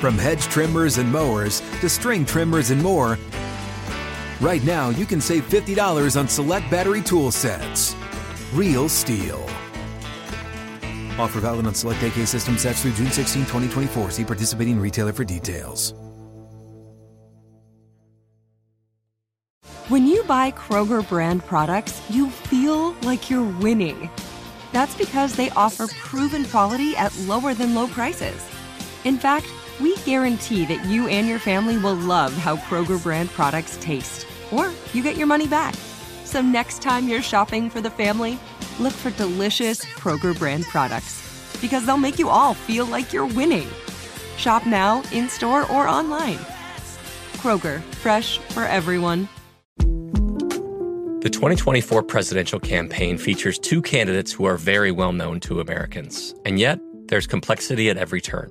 From hedge trimmers and mowers to string trimmers and more, right now you can save $50 on select battery tool sets. Real STIHL. Offer valid on select AK system sets through June 16, 2024. See participating retailer for details. When you buy Kroger brand products, you feel like you're winning. That's because they offer proven quality at lower than low prices. In fact, we guarantee that you and your family will love how Kroger brand products taste, or you get your money back. So next time you're shopping for the family, look for delicious Kroger brand products because they'll make you all feel like you're winning. Shop now, in store, or online. Kroger, fresh for everyone. The 2024 presidential campaign features two candidates who are very well known to Americans, and yet there's complexity at every turn.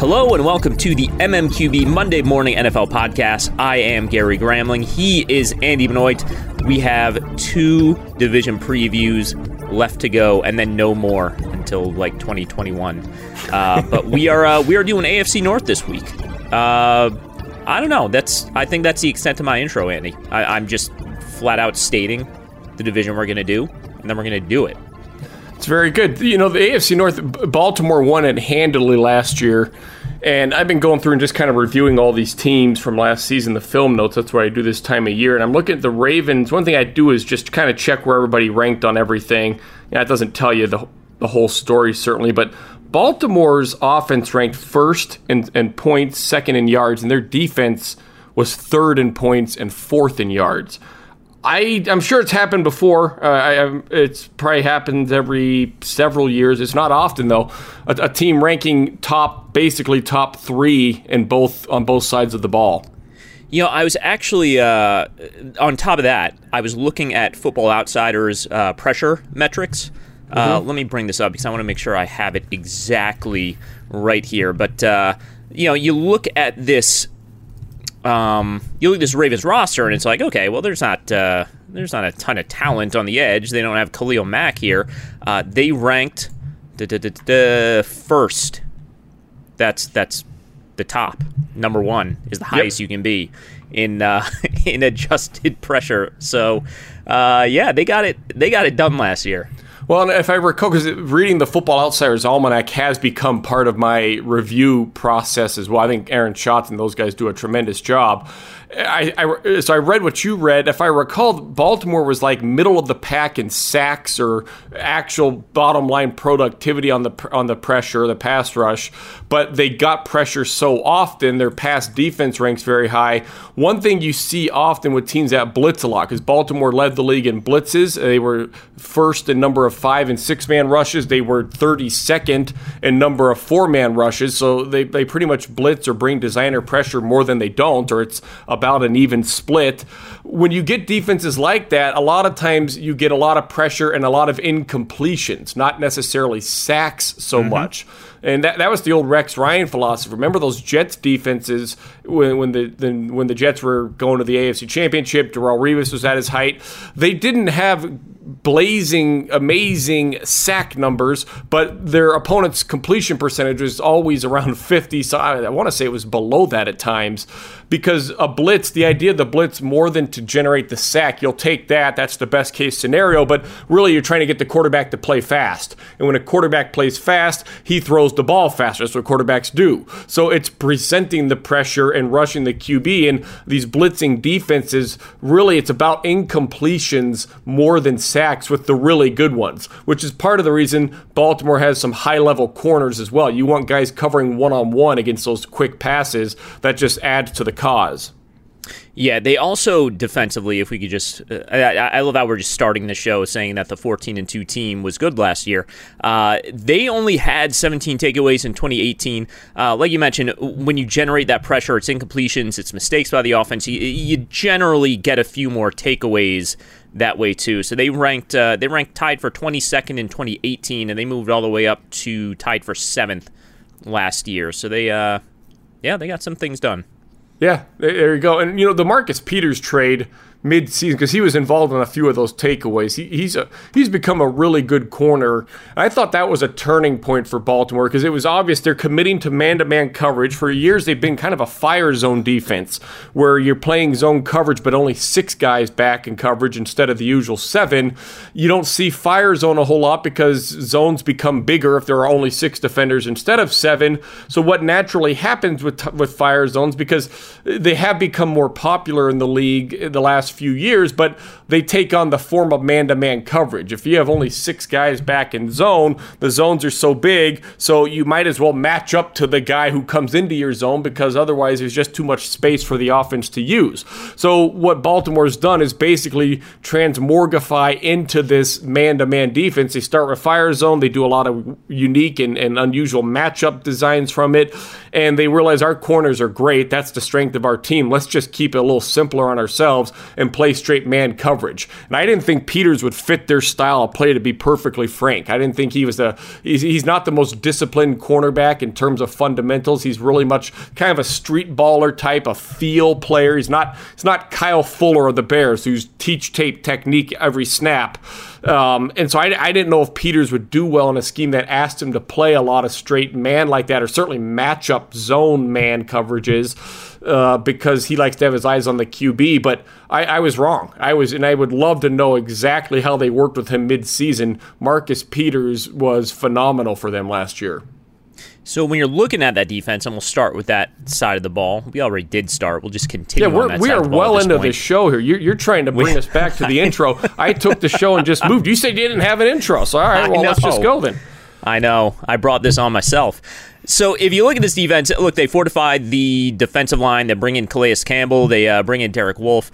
Hello and welcome to the MMQB Monday Morning NFL Podcast. I am Gary Gramling. He is Andy Benoit. We have two division previews left to go, and then no more until like 2021. Uh, but we are uh, we are doing AFC North this week. Uh, I don't know. That's I think that's the extent of my intro, Andy. I, I'm just flat out stating the division we're going to do, and then we're going to do it. It's very good. You know, the AFC North, Baltimore won it handily last year. And I've been going through and just kind of reviewing all these teams from last season, the film notes. That's what I do this time of year. And I'm looking at the Ravens. One thing I do is just kind of check where everybody ranked on everything. Yeah, it doesn't tell you the, the whole story, certainly. But Baltimore's offense ranked first in, in points, second in yards, and their defense was third in points and fourth in yards. I I'm sure it's happened before. Uh, I, it's probably happened every several years. It's not often though. A, a, team ranking top, basically top three in both on both sides of the ball. You know, I was actually uh, on top of that. I was looking at Football Outsiders uh, pressure metrics. Uh, mm-hmm. let me bring this up because I want to make sure I have it exactly right here. But uh, you know, you look at this um, you look at this Ravens roster, and it's like, okay, well, there's not uh, there's not a ton of talent on the edge. They don't have Khalil Mack here. Uh, they ranked first. That's that's the top. Number one is the highest yep. you can be in uh, in adjusted pressure. So, uh, yeah, they got it. They got it done last year. Well, if I recall, because reading the Football Outsiders Almanac has become part of my review process as well. I think Aaron Schatz and those guys do a tremendous job. I, I, so I read what you read. If I recall, Baltimore was like middle of the pack in sacks or actual bottom line productivity on the on the pressure, the pass rush. But they got pressure so often, their pass defense ranks very high. One thing you see often with teams that blitz a lot, because Baltimore led the league in blitzes. They were first in number of five and six man rushes. They were 32nd in number of four man rushes. So they, they pretty much blitz or bring designer pressure more than they don't, or it's about an even split. When you get defenses like that, a lot of times you get a lot of pressure and a lot of incompletions, not necessarily sacks so mm-hmm. much. And that, that was the old Rex Ryan philosophy. Remember those Jets defenses when, when the, the when the Jets were going to the AFC Championship? Darrelle Revis was at his height. They didn't have blazing, amazing sack numbers, but their opponent's completion percentage was always around 50. So I, I want to say it was below that at times because a blitz, the idea of the blitz more than to generate the sack, you'll take that. That's the best case scenario, but really you're trying to get the quarterback to play fast. And when a quarterback plays fast, he throws the ball faster. That's what quarterbacks do. So it's presenting the pressure and rushing the QB. And these blitzing defenses, really, it's about incompletions more than sacks with the really good ones, which is part of the reason Baltimore has some high level corners as well. You want guys covering one on one against those quick passes that just add to the cause. Yeah, they also defensively, if we could just, uh, I, I, love how we're just starting the show saying that the 14 and 2 team was good last year. Uh, they only had 17 takeaways in 2018. Uh, like you mentioned, when you generate that pressure, it's incompletions, it's mistakes by the offense. You, you generally get a few more takeaways that way too. So they ranked uh, they ranked tied for 22nd in 2018, and they moved all the way up to tied for seventh last year. So they, uh, yeah, they got some things done. Yeah, there you go. And you know the Marcus Peters trade mid-season because he was involved in a few of those takeaways. He, he's a, he's become a really good corner. I thought that was a turning point for Baltimore because it was obvious they're committing to man-to-man coverage. For years, they've been kind of a fire zone defense where you're playing zone coverage, but only six guys back in coverage instead of the usual seven. You don't see fire zone a whole lot because zones become bigger if there are only six defenders instead of seven. So what naturally happens with with fire zones because they have become more popular in the league in the last last few years, but they take on the form of man to man coverage. If you have only six guys back in zone, the zones are so big, so you might as well match up to the guy who comes into your zone because otherwise there's just too much space for the offense to use. So what Baltimore's done is basically transmorgify into this man to man defense. They start with fire zone, they do a lot of unique and, and unusual matchup designs from it, and they realize our corners are great. That's the strength of our team. Let's just keep it a little simpler on ourselves and play straight man coverage. And I didn't think Peters would fit their style of play, to be perfectly frank. I didn't think he was the, he's, he's not the most disciplined cornerback in terms of fundamentals. He's really much kind of a street baller type, a feel player. He's not, he's not Kyle Fuller of the Bears, who's teach tape technique every snap. Um, and so I, I, didn't know if Peters would do well in a scheme that asked him to play a lot of straight man like that, or certainly matchup zone man coverages, uh, because he likes to have his eyes on the QB. But I, I, was wrong. I was, and I would love to know exactly how they worked with him mid-season. Marcus Peters was phenomenal for them last year. So when you're looking at that defense, and we'll start with that side of the ball. We already did start. We'll just continue. Yeah, we're, we are well into point. the show here. You're, you're trying to bring us back to the intro. I took the show and just moved. You said you didn't have an intro, so all right, well let's just go then. I know. I brought this on myself. So if you look at this defense, look, they fortified the defensive line. They bring in Calais Campbell. They uh, bring in Derek Wolfe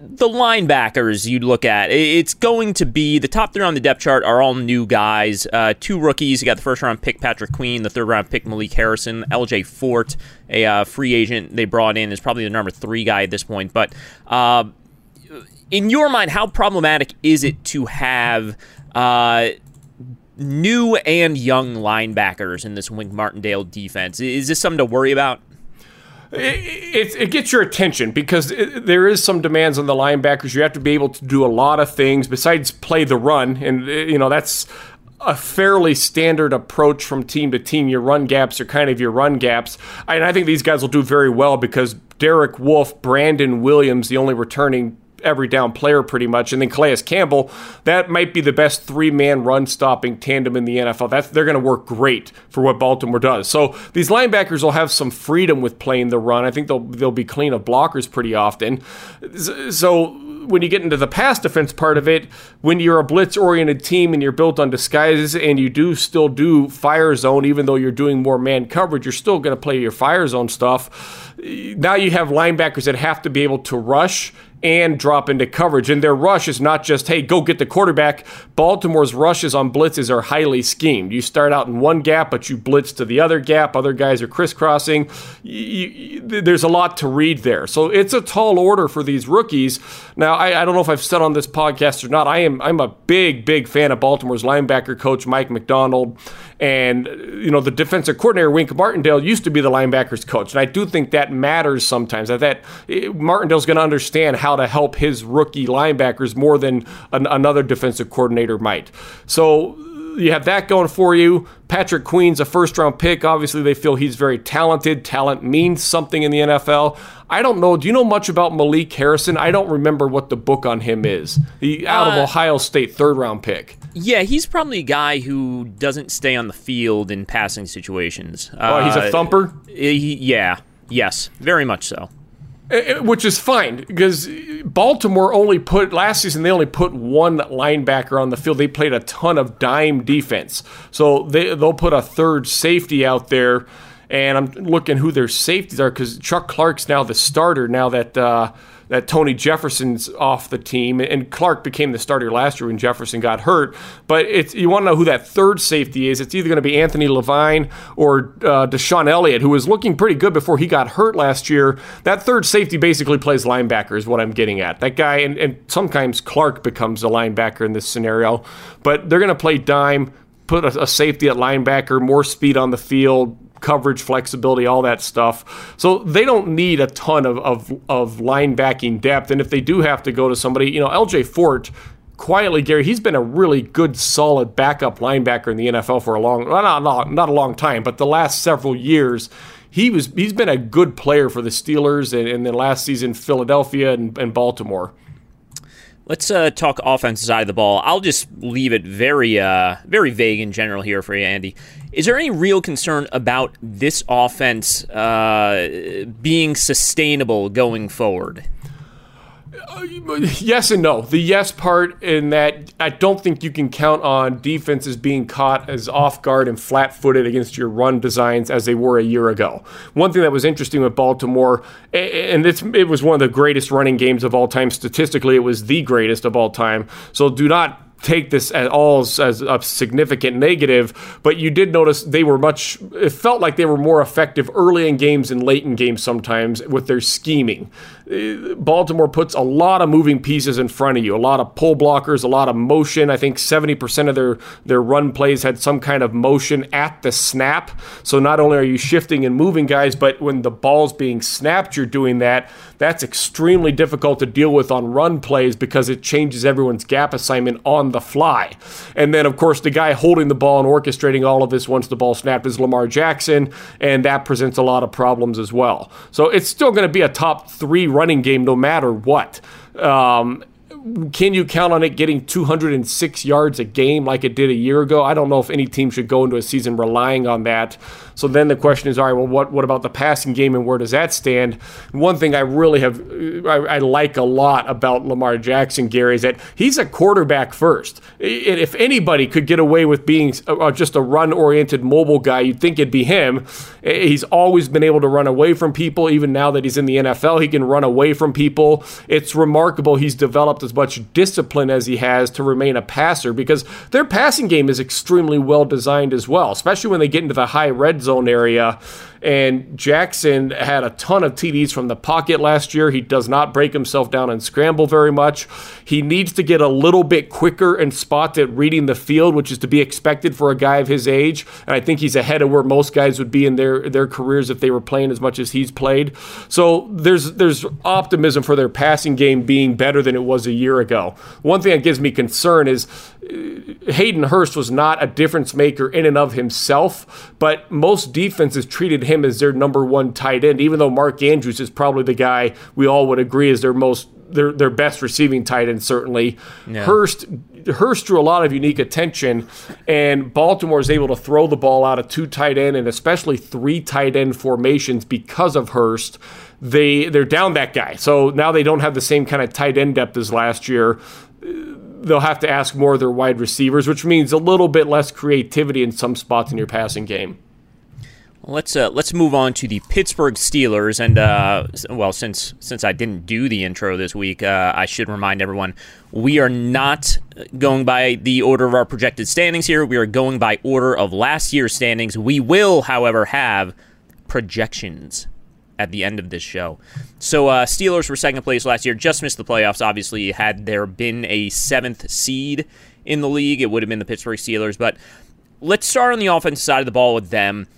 the linebackers you'd look at, it's going to be the top three on the depth chart are all new guys. Uh, two rookies. You got the first round pick Patrick Queen, the third round pick Malik Harrison, L.J. Fort, a uh, free agent they brought in is probably the number three guy at this point. But uh, in your mind, how problematic is it to have? Uh, new and young linebackers in this Wink Martindale defense. Is this something to worry about? it, it, gets your attention because it, there is some demands on the linebackers. You have to be able to do a lot of things besides play the run, and you know that's a fairly standard approach from team to team. Your run gaps are kind of your run gaps, and I think these guys will do very well because Derek Wolfe, Brandon Williams, the only returning every down player pretty much. And then Calais Campbell, that might be the best three man run stopping tandem in the NFL. That's, they're going to work great for what Baltimore does. So these linebackers will have some freedom with playing the run. I think they'll, they'll be clean of blockers pretty often. So when you get into the pass defense part of it, when you're a blitz oriented team and you're built on disguises and you do still do fire zone, even though you're doing more man coverage, you're still going to play your fire zone stuff. Now you have linebackers that have to be able to rush and drop into coverage. And their rush is not just, hey, go get the quarterback. Baltimore's rushes on blitzes are highly schemed. You start out in one gap, but you blitz to the other gap. Other guys are crisscrossing. You, you, there's a lot to read there. So it's a tall order for these rookies. Now, I, I don't know if I've said on this podcast or not, I am I'm a big, big fan of Baltimore's linebacker coach, Mike Macdonald. And, you know, the defensive coordinator, Wink Martindale, used to be the linebackers coach. And I do think that matters sometimes. That, that eh, Martindale's going to understand how to help his rookie linebackers more than an, another defensive coordinator might. So you have that going for you. Patrick Queen's a first round pick. Obviously, they feel he's very talented. Talent means something in the NFL. I don't know. Do you know much about Malik Harrison? I don't remember what the book on him is. The out uh, of Ohio State, third round pick. Yeah, he's probably a guy who doesn't stay on the field in passing situations. Oh, he's a uh, thumper? He, yeah, yes, very much so. Which is fine because Baltimore only put last season they only put one linebacker on the field. They played a ton of dime defense, so they they'll put a third safety out there. And I'm looking who their safeties are because Chuck Clark's now the starter now that. Uh, that Tony Jefferson's off the team, and Clark became the starter last year when Jefferson got hurt. But it's you want to know who that third safety is. It's either going to be Anthony Levine or uh, DeShon Elliott, who was looking pretty good before he got hurt last year. That third safety basically plays linebacker, is what I'm getting at. That guy, and, and sometimes Clark becomes a linebacker in this scenario, but they're going to play dime. Put a, a safety at linebacker, more speed on the field, coverage, flexibility, all that stuff. So they don't need a ton of, of, of linebacking depth. And if they do have to go to somebody, you know, LJ Fort quietly, Gary, he's been a really good, solid backup linebacker in the NFL for a long, well, not, not, not a long time, but the last several years. He was he's been a good player for the Steelers and, and then last season Philadelphia and, and Baltimore. Let's uh, talk offensive side of the ball. I'll just leave it very, uh, very vague in general here for you, Andy. Is there any real concern about this offense uh, being sustainable going forward? yes and no. The yes part in that I don't think you can count on defenses being caught as off guard and flat footed against your run designs as they were a year ago. One thing that was interesting with Baltimore, and it was one of the greatest running games of all time. Statistically, it was the greatest of all time. So do not take this at all as, as, a significant negative, but you did notice they were much, it felt like they were more effective early in games and late in games sometimes with their scheming. Uh, Baltimore puts a lot of moving pieces in front of you, a lot of pull blockers, a lot of motion. I think 70% of their, their run plays had some kind of motion at the snap. So not only are you shifting and moving guys, but when the ball's being snapped, you're doing that. That's extremely difficult to deal with on run plays because it changes everyone's gap assignment on the fly. And then, of course, the guy holding the ball and orchestrating all of this once the ball snapped is Lamar Jackson, and that presents a lot of problems as well. So it's still going to be a top three running game no matter what. Um, can you count on it getting 206 yards a game like it did a year ago? I don't know if any team should go into a season relying on that. So then the question is, all right, well, what what about the passing game and where does that stand? One thing I really have uh, I, I like a lot about Lamar Jackson, Gary, is that he's a quarterback first. And If anybody could get away with being uh, just a run-oriented mobile guy, you'd think it'd be him. He's always been able to run away from people. Even now that he's in the NFL, he can run away from people. It's remarkable he's developed as much discipline as he has to remain a passer because their passing game is extremely well designed as well, especially when they get into the high red zone area and Jackson had a ton of TDs from the pocket last year. He does not break himself down and scramble very much. He needs to get a little bit quicker and spot at reading the field, which is to be expected for a guy of his age. And I think he's ahead of where most guys would be in their, their careers if they were playing as much as he's played. So there's there's optimism for their passing game being better than it was a year ago. One thing that gives me concern is Hayden Hurst was not a difference maker in and of himself, but most defenses treated him as their number one tight end, even though Mark Andrews is probably the guy we all would agree is their most their their best receiving tight end. Certainly, yeah. Hurst Hurst drew a lot of unique attention, and Baltimore is able to throw the ball out of two tight end and especially three tight end formations because of Hurst. They they're down that guy, so now they don't have the same kind of tight end depth as last year they'll have to ask more of their wide receivers, which means a little bit less creativity in some spots in your passing game. Let's uh, let's move on to the Pittsburgh Steelers, and uh, well, since since I didn't do the intro this week, uh, I should remind everyone we are not going by the order of our projected standings here. We are going by order of last year's standings. We will, however, have projections at the end of this show. So uh, Steelers were second place last year, just missed the playoffs. Obviously, had there been a seventh seed in the league, it would have been the Pittsburgh Steelers. But let's start on the offensive side of the ball with them.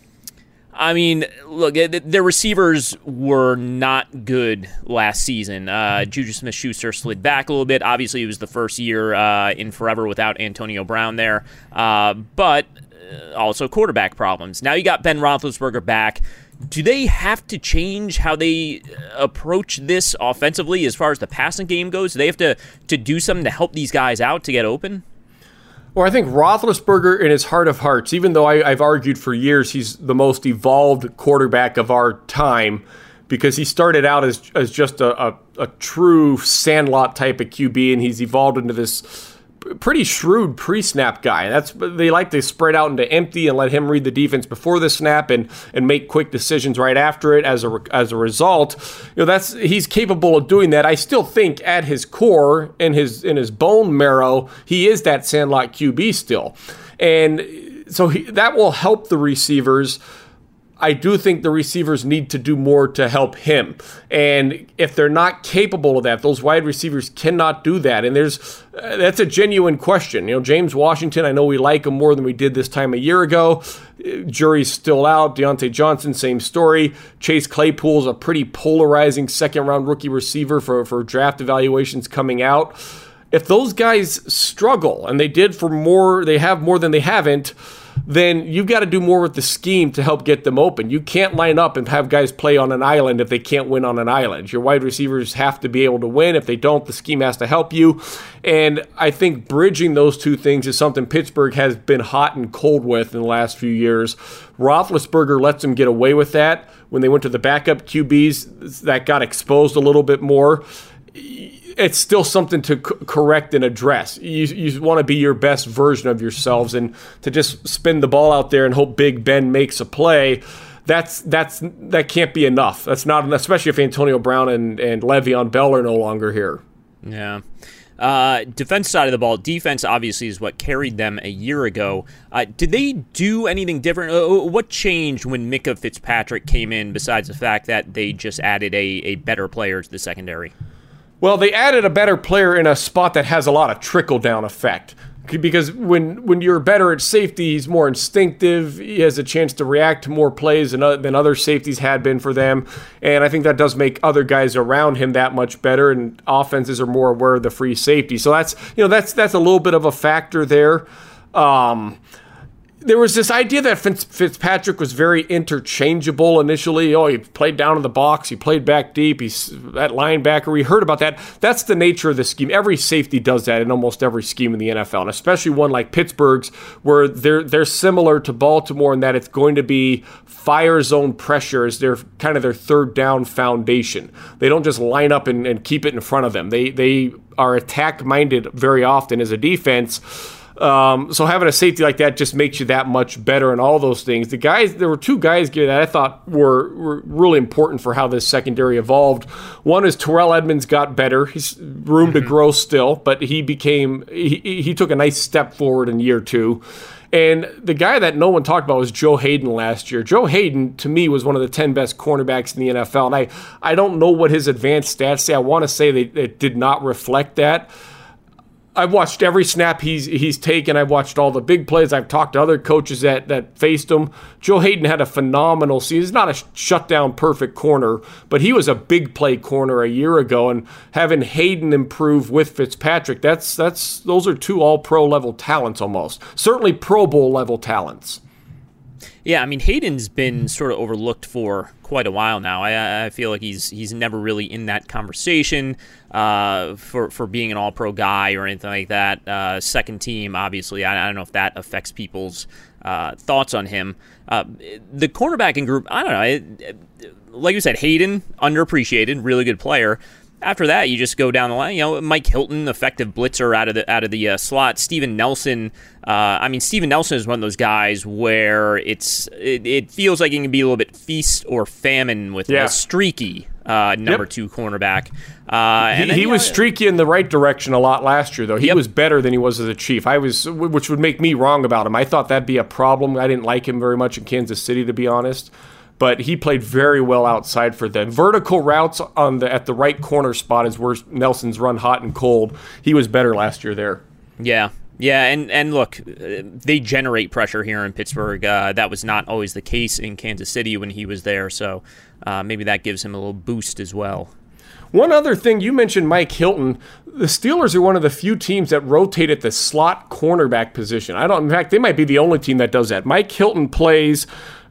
I mean, look, their receivers were not good last season. Uh, Juju Smith Schuster slid back a little bit. Obviously, it was the first year uh, in forever without Antonio Brown there. Uh, but uh, also quarterback problems. Now you got Ben Roethlisberger back. Do they have to change how they uh, approach this offensively as far as the passing game goes? Do they have to, to do something to help these guys out to get open? Well, I think Roethlisberger, in his heart of hearts, even though I, have argued for years he's the most evolved quarterback of our time, because he started out as, as just a, a, a true sandlot type of QB, and he's evolved into this pretty shrewd pre-snap guy. That's they like to spread out into empty and let him read the defense before the snap and and make quick decisions right after it. As a as a result, you know that's he's capable of doing that. I still think at his core, in his in his bone marrow, he is that Sandlot QB still, and so he, that will help the receivers I do think the receivers need to do more to help him. And if they're not capable of that, those wide receivers cannot do that. And there's uh, that's a genuine question. You know, James Washington, I know we like him more than we did this time a year ago. Jury's still out. Diontae Johnson, same story. Chase Claypool's a pretty polarizing second round rookie receiver for, for draft evaluations coming out. If those guys struggle, and they did for more, they have more than they haven't then you've got to do more with the scheme to help get them open. You can't line up and have guys play on an island if they can't win on an island. Your wide receivers have to be able to win. If they don't, the scheme has to help you. And I think bridging those two things is something Pittsburgh has been hot and cold with in the last few years. Roethlisberger lets them get away with that. When they went to the backup QBs, that got exposed a little bit more it's still something to correct and address. You, you want to be your best version of yourselves, and to just spin the ball out there and hope Big Ben makes a play. That's that's that can't be enough. That's not especially if Antonio Brown and and Le'Veon Bell are no longer here. Yeah. Uh, defense side of the ball, defense obviously is what carried them a year ago. Uh, did they do anything different? Uh, what changed when Minkah Fitzpatrick came in besides the fact that they just added a, a better player to the secondary? Well, they added a better player in a spot that has a lot of trickle down effect. Because when when you're better at safety, he's more instinctive. He has a chance to react to more plays than, than other safeties had been for them, and I think that does make other guys around him that much better. And offenses are more aware of the free safety, so that's you know that's that's a little bit of a factor there. Um, there was this idea that Fitzpatrick was very interchangeable initially. Oh, he played down in the box, he played back deep, he's that linebacker. We heard about that. That's the nature of the scheme. Every safety does that in almost every scheme in the NFL, and especially one like Pittsburgh's, where they're they're similar to Baltimore in that it's going to be fire zone pressure as their kind of their third down foundation. They don't just line up and, and keep it in front of them. They they are attack minded very often as a defense um, so having a safety like that just makes you that much better in all those things. The guys, there were two guys here that I thought were, were really important for how this secondary evolved. One is Terrell Edmunds got better. He's room mm-hmm. to grow still, but he became he, he took a nice step forward in year two. And the guy that no one talked about was Joe Haden last year. Joe Haden, to me, was one of the 10 best cornerbacks in the NFL. And I, I don't know what his advanced stats say. I want to say they, they did not reflect that. I've watched every snap he's he's taken. I've watched all the big plays. I've talked to other coaches that that faced him. Joe Haden had a phenomenal season. He's not a shutdown perfect corner, but he was a big play corner a year ago. And having Haden improve with Fitzpatrick, that's that's those are two All Pro level talents almost. Certainly Pro Bowl level talents. Yeah, I mean Haden's been sort of overlooked for quite a while now. I, I feel like he's he's never really in that conversation uh, for for being an All Pro guy or anything like that. Uh, second team, obviously, I, I, don't know if that affects people's uh, thoughts on him. Uh, the cornerbacking group, I don't know. It, it, like you said, Haden underappreciated, really good player. After that, you just go down the line. You know, Mike Hilton, effective blitzer out of the out of the uh, slot. Steven Nelson. Uh, I mean, Steven Nelson is one of those guys where it's it, it, feels like it can be a little bit feast or famine with yeah. a streaky uh, number yep. two cornerback. Uh, he, then, he was know, streaky in the right direction a lot last year, though. He yep. was better than he was as a Chief. I was, which would make me wrong about him. I thought that'd be a problem. I didn't like him very much in Kansas City, to be honest but he played very well outside for them. Vertical routes on the at the right corner spot is where Nelson's run hot and cold. He was better last year there. Yeah. Yeah, and, and look, they generate pressure here in Pittsburgh. Uh, that was not always the case in Kansas City when he was there, so uh, maybe that gives him a little boost as well. One other thing, you mentioned Mike Hilton. The Steelers are one of the few teams that rotate at the slot cornerback position. I don't. In fact, they might be the only team that does that. Mike Hilton plays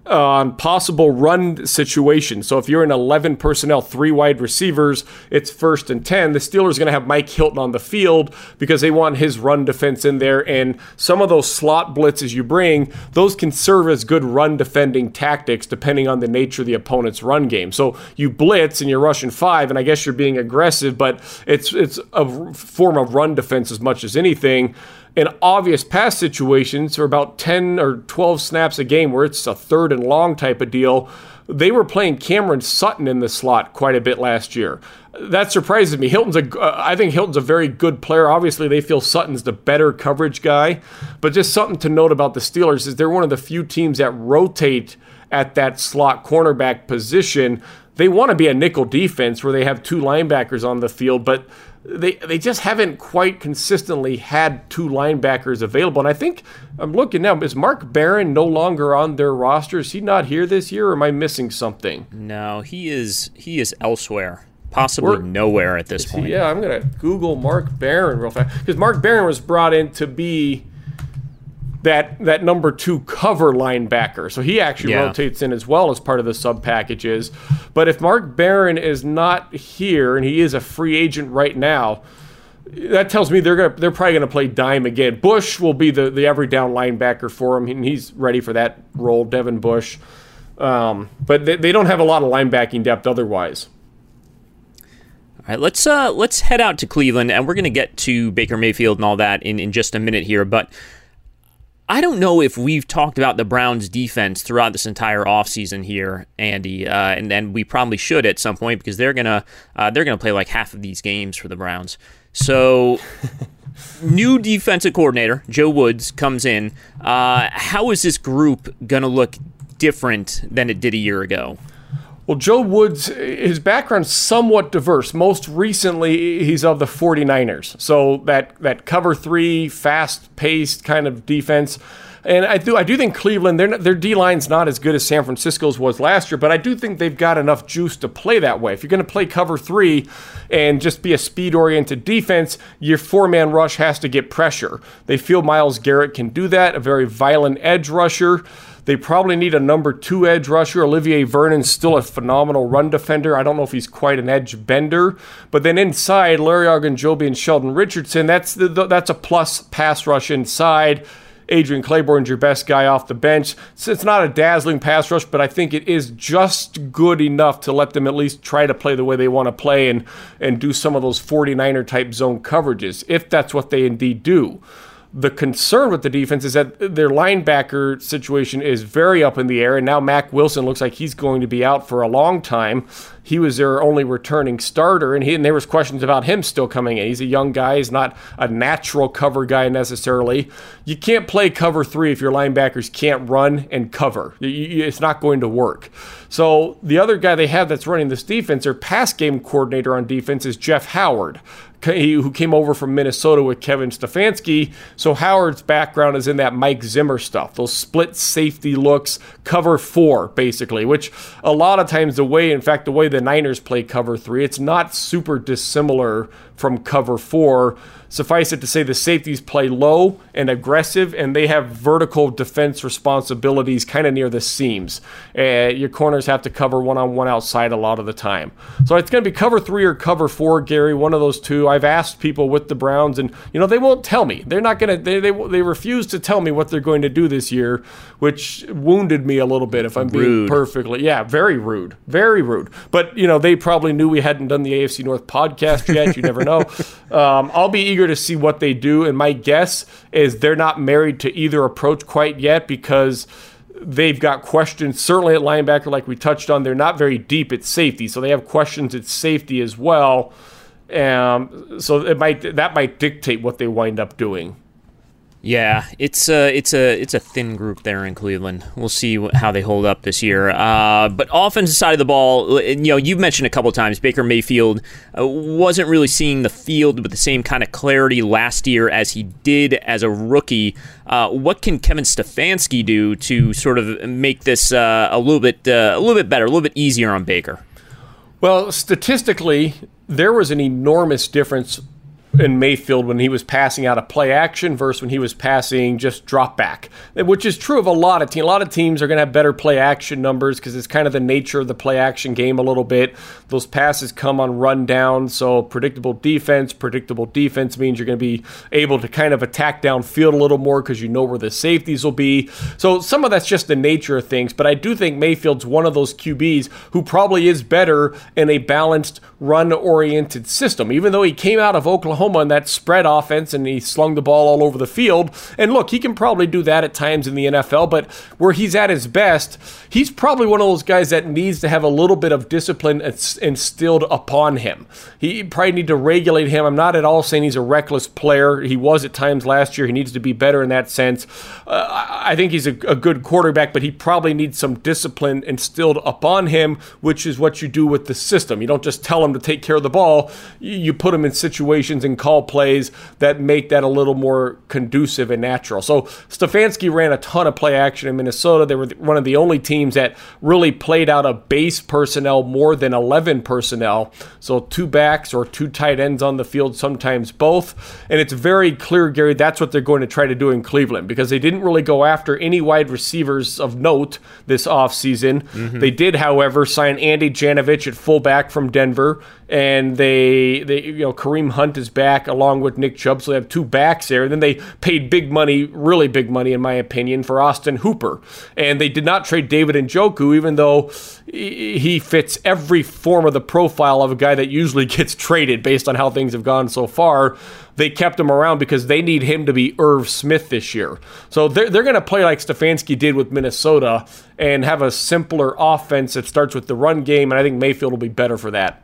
Uh, on possible run situations. So if you're in 11 personnel, three wide receivers, it's first and 10. The Steelers are going to have Mike Hilton on the field because they want his run defense in there. And some of those slot blitzes you bring, those can serve as good run defending tactics depending on the nature of the opponent's run game. So you blitz and you're rushing five, and I guess you're being aggressive, but it's it's a form of run defense as much as anything in obvious pass situations for about 10 or 12 snaps a game where it's a third and long type of deal. They were playing Cameron Sutton in the slot quite a bit last year. That surprises me. Hilton's a, uh, I think Hilton's a very good player. Obviously, they feel Sutton's the better coverage guy. But just something to note about the Steelers is they're one of the few teams that rotate at that slot cornerback position. They want to be a nickel defense where they have two linebackers on the field, but they they just haven't quite consistently had two linebackers available. And I think I'm looking now. Is Mark Barron no longer on their roster? Is he not here this year, or am I missing something? No, he is. He is elsewhere. Possibly nowhere at this point. Yeah, I'm gonna Google Mark Barron real fast because Mark Barron was brought in to be that that number two cover linebacker. So he actually yeah. rotates in as well as part of the sub packages. But if Mark Barron is not here and he is a free agent right now, that tells me they're gonna they're probably gonna play dime again. Bush will be the, the every down linebacker for him, and he's ready for that role. Devin Bush, um, but they, they don't have a lot of linebacking depth otherwise. All right, let's uh, let's head out to Cleveland, and we're going to get to Baker Mayfield and all that in, in just a minute here. But I don't know if we've talked about the Browns defense throughout this entire offseason here, Andy, uh, and we probably should at some point because they're gonna uh, they're gonna play like half of these games for the Browns. So, new defensive coordinator Joe Woods comes in. Uh, how is this group gonna look different than it did a year ago? Well, Joe Woods, his background's somewhat diverse. Most recently, he's of the 49ers. So that, that cover three, fast paced kind of defense. And I do I do think Cleveland their their D line's not as good as San Francisco's was last year, but I do think they've got enough juice to play that way. If you're going to play cover three and just be a speed oriented defense, your four man rush has to get pressure. They feel Myles Garrett can do that, a very violent edge rusher. They probably need a number two edge rusher. Olivier Vernon's still a phenomenal run defender. I don't know if he's quite an edge bender, but then inside, Larry Ogunjobi and Sheldon Richardson, that's the, that's a plus pass rush inside. Adrian Clayborn's your best guy off the bench. So it's not a dazzling pass rush, but I think it is just good enough to let them at least try to play the way they want to play and, and do some of those 49er type zone coverages, if that's what they indeed do. The concern with the defense is that their linebacker situation is very up in the air, and now Mack Wilson looks like he's going to be out for a long time. He was their only returning starter, and, he, and there was questions about him still coming in. He's a young guy; he's not a natural cover guy necessarily. You can't play cover three if your linebackers can't run and cover. It's not going to work. So the other guy they have that's running this defense, their pass game coordinator on defense, is Jeff Howard who came over from Minnesota with Kevin Stefanski. So Howard's background is in that Mike Zimmer stuff, those split safety looks, cover four, basically, which a lot of times the way, in fact, the way the Niners play cover three, it's not super dissimilar from cover four. Suffice it to say, the safeties play low and aggressive, and they have vertical defense responsibilities kind of near the seams. Uh, your corners have to cover one on one outside a lot of the time. So it's going to be cover three or cover four, Gary, one of those two. I've asked people with the Browns, and you know they won't tell me. They're not going to. They, they they refuse to tell me what they're going to do this year, which wounded me a little bit. If I'm being Rude. perfectly, yeah, very rude, very rude. But you know they probably knew we hadn't done the AFC North podcast yet. You never know. Um, I'll be eager to see what they do, and my guess is they're not married to either approach quite yet because they've got questions certainly at linebacker like we touched on they're not very deep at safety so they have questions at safety as well. Um, so it might that might dictate what they wind up doing Yeah, it's a it's a it's a thin group there in Cleveland. We'll see how they hold up this year. Uh, but offensive side of the ball, you know, you've mentioned a couple times Baker Mayfield uh, wasn't really seeing the field with the same kind of clarity last year as he did as a rookie. Uh, what can Kevin Stefanski do to sort of make this uh, a little bit uh, a little bit better, a little bit easier on Baker? Well, statistically, there was an enormous difference in Mayfield when he was passing out of play action versus when he was passing just drop back, which is true of a lot of teams. A lot of teams are going to have better play action numbers because it's kind of the nature of the play action game a little bit. Those passes come on run down, so predictable defense. Predictable defense means you're going to be able to kind of attack downfield a little more because you know where the safeties will be. So some of that's just the nature of things, but I do think Mayfield's one of those QBs who probably is better in a balanced run oriented system, even though he came out of Oklahoma in that spread offense and he slung the ball all over the field. And look, he can probably do that at times in the NFL, but where he's at his best, he's probably one of those guys that needs to have a little bit of discipline instilled upon him. He probably need to regulate him. I'm not at all saying he's a reckless player. He was at times last year. He needs to be better in that sense. Uh, I think he's a, a good quarterback, but he probably needs some discipline instilled upon him, which is what you do with the system. You don't just tell him to take care of the ball. You put him in situations and call plays that make that a little more conducive and natural. So Stefanski ran a ton of play action in Minnesota. They were one of the only teams that really played out a base personnel more than 11 personnel. So two backs or two tight ends on the field, sometimes both. And it's very clear, Gary, that's what they're going to try to do in Cleveland because they didn't really go after any wide receivers of note this offseason. Mm-hmm. They did, however, sign Andy Janovich at fullback from Denver. And they, they, you know, Kareem Hunt is back along with Nick Chubb, so they have two backs there. And then they paid big money, really big money, in my opinion, for Austin Hooper. And they did not trade David Njoku, even though he he fits every form of the profile of a guy that usually gets traded based on how things have gone so far. They kept him around because they need him to be Irv Smith this year. So they're, they're going to play like Stefanski did with Minnesota and have a simpler offense that starts with the run game. And I think Mayfield will be better for that.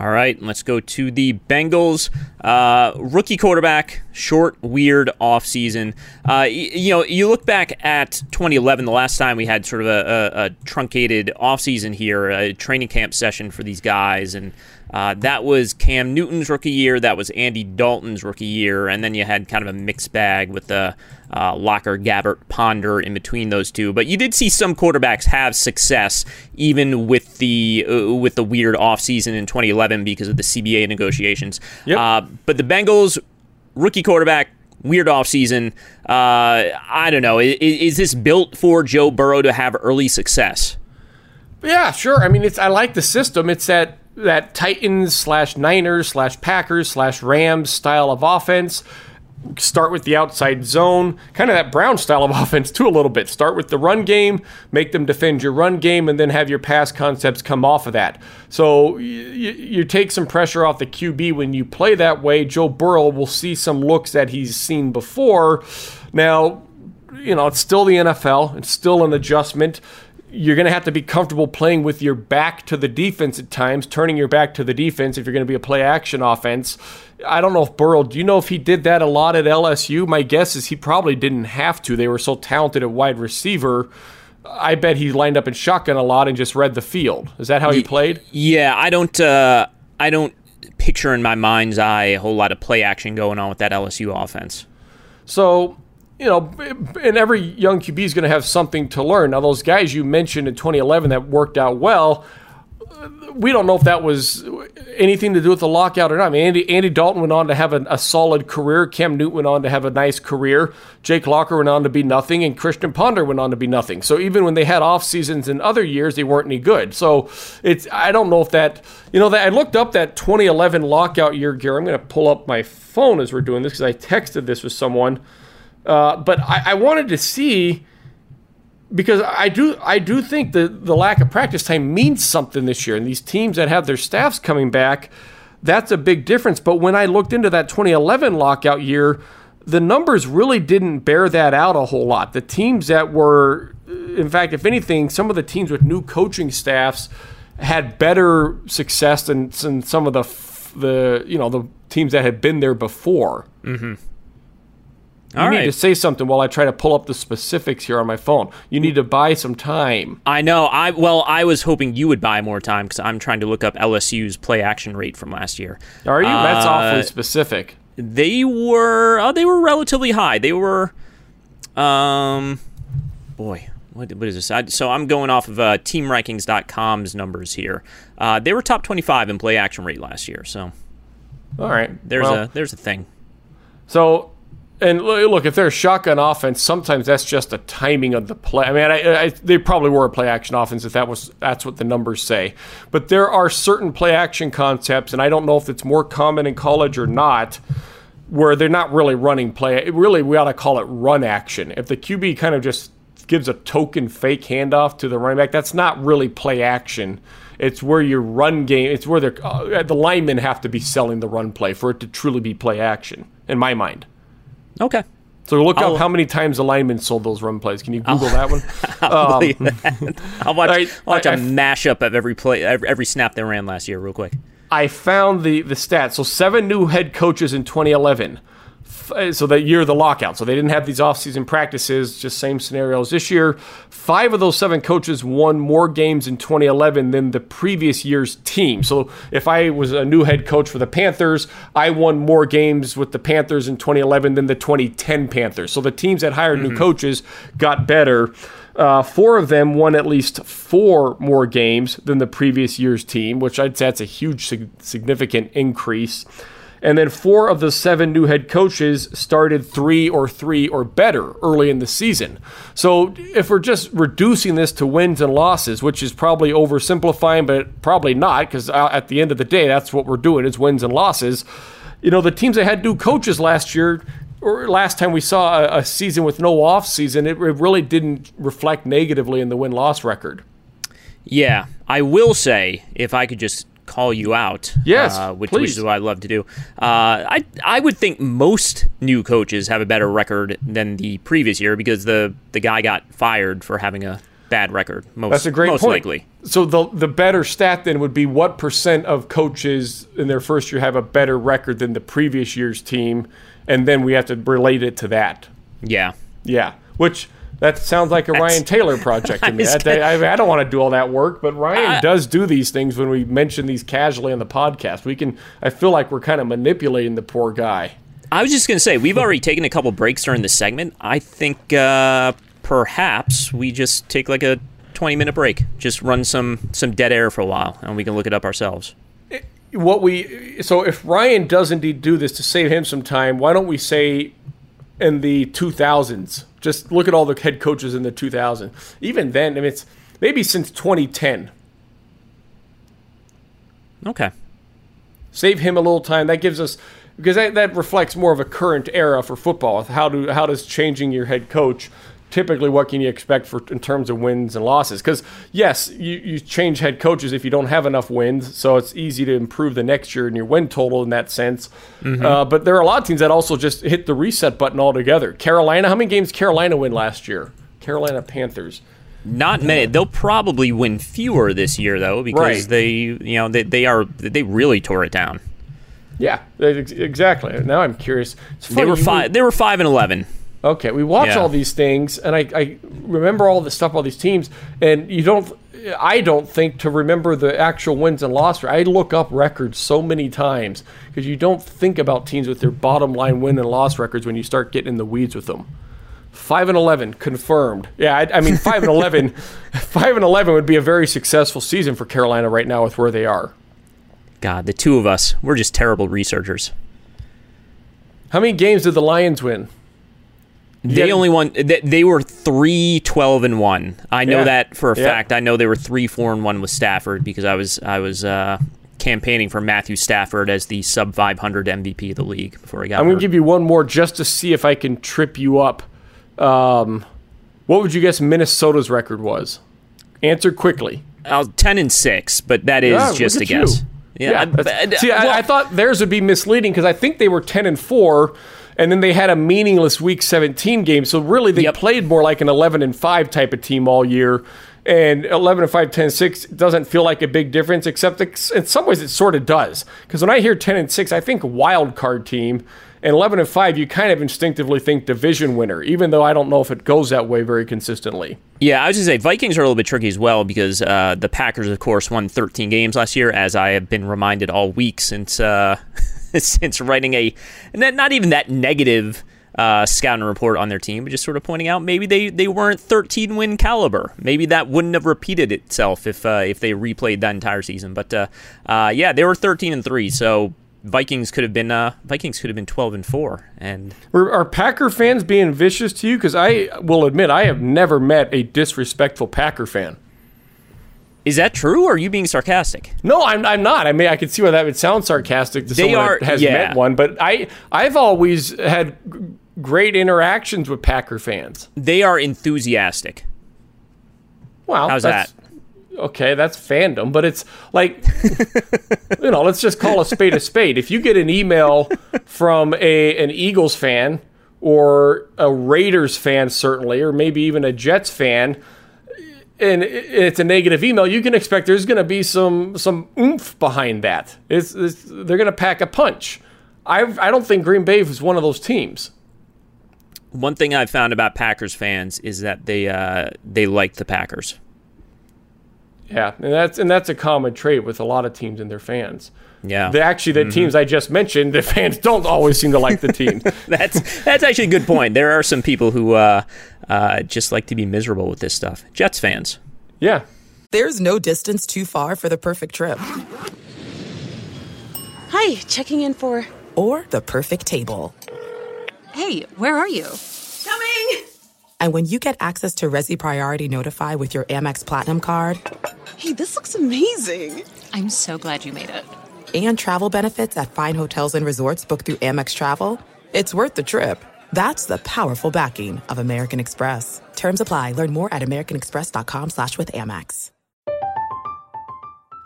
All right, let's go to the Bengals. Uh, rookie quarterback, short, weird offseason. Uh, y- you know, you look back at 2011, the last time we had sort of a, a, a truncated offseason here, a training camp session for these guys, and uh, that was Cam Newton's rookie year. That was Andy Dalton's rookie year, and then you had kind of a mixed bag with the uh, Locker, Gabbert, Ponder in between those two. But you did see some quarterbacks have success even with the uh, with the weird offseason in 2011 because of the CBA negotiations. Yep. Uh, but the Bengals rookie quarterback. Weird offseason. Uh, I don't know. Is, is this built for Joe Burrow to have early success? Yeah, sure. I mean, it's I like the system. It's that that Titans slash Niners slash Packers slash Rams style of offense. Start with the outside zone, kind of that Brown style of offense too, a little bit. Start with the run game, make them defend your run game, and then have your pass concepts come off of that. So you, you take some pressure off the QB when you play that way. Joe Burrow will see some looks that he's seen before. Now, you know, it's still the NFL, it's still an adjustment you're going to have to be comfortable playing with your back to the defense at times, turning your back to the defense if you're going to be a play action offense. I don't know if Burrow, do you know if he did that a lot at LSU? My guess is he probably didn't have to. They were so talented at wide receiver. I bet he lined up in shotgun a lot and just read the field. Is that how he played? Yeah, I don't. Uh, I don't picture in my mind's eye a whole lot of play action going on with that LSU offense. So, you know, and every young QB is going to have something to learn. Now, those guys you mentioned in 2011 that worked out well, we don't know if that was anything to do with the lockout or not. I mean, Andy, Andy Dalton went on to have a, a, solid career. Cam Newton went on to have a nice career. Jake Locker went on to be nothing, and Christian Ponder went on to be nothing. So even when they had off seasons in other years, they weren't any good. So it's I don't know if that you know that I looked up that 2011 lockout year, Gary. I'm going to pull up my phone as we're doing this because I texted this with someone. Uh, but I, I wanted to see because I do I do think that the lack of practice time means something this year. And these teams that have their staffs coming back, that's a big difference. But when I looked into that 2011 lockout year, the numbers really didn't bear that out a whole lot. The teams that were, in fact, if anything, some of the teams with new coaching staffs had better success than, than some of the the you know the teams that had been there before. Mm-hmm. You All need right. to say something while I try to pull up the specifics here on my phone. You need to buy some time. I know. I well, I was hoping you would buy more time because I'm trying to look up LSU's play action rate from last year. Are you? Uh, That's awfully specific. They were. Oh, they were relatively high. They were. Um, boy, what, what is this? I, so I'm going off of uh, TeamRankings.com's numbers here. Uh, they were top 25 in play action rate last year. So, all right, there's well, a there's a thing. So and look, if they're a shotgun offense, sometimes that's just a timing of the play. I mean, I, I, they probably were a play action offense if that was that's what the numbers say. But there are certain play action concepts, and I don't know if it's more common in college or not, where they're not really running play. Really, we ought to call it run action. If the QB kind of just gives a token fake handoff to the running back, that's not really play action. It's where your run game. It's where uh, the linemen have to be selling the run play for it to truly be play action, in my mind. Okay. So look I'll, up how many times the lineman sold those run plays. Can you Google I'll, that one? I'll, um, that. I'll watch, right, watch I, a I, mashup of every play, every, every snap they ran last year, real quick. I found the the stats. So seven new head coaches in 2011. So that year of the lockout. So they didn't have these offseason practices, just same scenarios this year. Five of those seven coaches won more games in 2011 than the previous year's team. So if I was a new head coach for the Panthers, I won more games with the Panthers in 2011 than the 2010 Panthers. So the teams that hired mm-hmm. new coaches got better. Uh, four of them won at least four more games than the previous year's team, which I'd say that's a huge, significant increase. And then four of the seven new head coaches started three or three or better early in the season. So if we're just reducing this to wins and losses, which is probably oversimplifying, but probably not, because uh, at the end of the day, that's what we're doing is wins and losses. You know, the teams that had new coaches last year or last time we saw a, season with no off season, it really didn't reflect negatively in the win loss record. Yeah, I will say if I could just call you out. Yes, uh, which, which, is what I love to do. Uh, I I would think most new coaches have a better record than the previous year because the the guy got fired for having a bad record. Most, That's a great most point. likely. So the the better stat then would be what percent of coaches in their first year have a better record than the previous year's team, and then we have to relate it to that. Yeah. Yeah. Which that sounds like a That's, Ryan Taylor project to me. I, gonna, I, I, don't want to do all that work, but Ryan uh, does do these things when we mention these casually on the podcast. We can. I feel like we're kind of manipulating the poor guy. I was just going to say we've already taken a couple breaks during the segment. I think uh, perhaps we just take like a twenty minute break, just run some some dead air for a while, and we can look it up ourselves. What we so if Ryan does indeed do this to save him some time, why don't we say in the 2000s. Just look at all the head coaches in the 2000s. Even then, I mean, it's maybe since 2010. Okay. Save him a little time. That gives us because that, that reflects more of a current era for football. How do how does changing your head coach typically what can you expect for in terms of wins and losses? Because yes, you, you change head coaches if you don't have enough wins, so it's easy to improve the next year in your win total in that sense. Mm-hmm. Uh, but there are a lot of teams that also just hit the reset button altogether. Carolina, how many games Carolina win last year? Carolina Panthers. Not many. They'll probably win fewer this year though, because right. they, you know, they, they are they really tore it down. Yeah, exactly. Now I'm curious. They were five. They were five and eleven. Okay, we watch yeah. all these things, and I, I remember all this stuff, all these teams, and you don't. I don't think to remember the actual wins and losses. I look up records so many times because you don't think about teams with their bottom line win and loss records when you start getting in the weeds with them. Five and eleven confirmed. Yeah, I, I mean five and eleven. Five and eleven would be a very successful season for Carolina right now with where they are. God, the two of us, we're just terrible researchers. How many games did the Lions win? They Yeah. only won. They, they were three, 12 and one. I know Yeah. that for a Yeah. fact. I know they were three, four and one with Stafford because I was I was uh, campaigning for Matthew Stafford as the sub 500 MVP of the league before I got I'm going to give you one more just to see if I can trip you up. Um, what would you guess Minnesota's record was? Answer quickly. Uh, ten and six, but that is Yeah, just a guess. you. Yeah, that's- but- see, well- I, I thought theirs would be misleading because I think they were ten and four, and then they had a meaningless Week 17 game. So really, they Yep. played more like an 11 and five type of team all year. And 11 and 5, 10 and 6 doesn't feel like a big difference, except in some ways it sort of does. Because when I hear 10 and 6, I think wild card team. And 11 and 5, you kind of instinctively think division winner, even though I don't know if it goes that way very consistently. Yeah, I was going to say Vikings are a little bit tricky as well because uh, the Packers, of course, won 13 games last year, as I have been reminded all week since uh, since writing a not even that negative uh, scouting report on their team, but just sort of pointing out maybe they, they weren't 13 win caliber. Maybe that wouldn't have repeated itself if uh, if they replayed that entire season. But uh, uh, yeah, they were 13 and three, so Vikings could have been uh, Vikings could have been 12 and four, and are Packer fans being vicious to you? Because I will admit, I have never met a disrespectful Packer fan. Is that true? or Are you being sarcastic? No, I'm, I'm not. I mean, I can see why that would sound sarcastic to They someone are- that has yeah. met one, but I, I've always had great interactions with Packer fans. They are enthusiastic. Wow, How's that's, Okay, that's fandom, but it's like, you know, let's just call a spade a spade. If you get an email from a an Eagles fan or a Raiders fan, certainly, or maybe even a Jets fan, and it's a negative email, you can expect there's going to be some some oomph behind that. It's, it's they're going to pack a punch. I I don't think Green Bay is one of those teams. One thing I've found about Packers fans is that they uh, they like the Packers. Yeah, and that's and that's a common trait with a lot of teams and their fans. Yeah, The, actually, the teams I just mentioned, the fans don't always seem to like the team. that's that's actually a good point. There are some people who uh, uh, just like to be miserable with this stuff. Jets fans. yeah. There's no distance too far for the perfect trip. Hi, checking in for. Or the perfect table. Hey, where are you? Coming! And when you get access to Resy Priority Notify with your Amex Platinum card Hey, this looks amazing. I'm so glad you made it. And travel benefits at fine hotels and resorts booked through Amex Travel, it's worth the trip. That's the powerful backing of American Express. Terms apply. Learn more at americanexpress.com slash with Amex.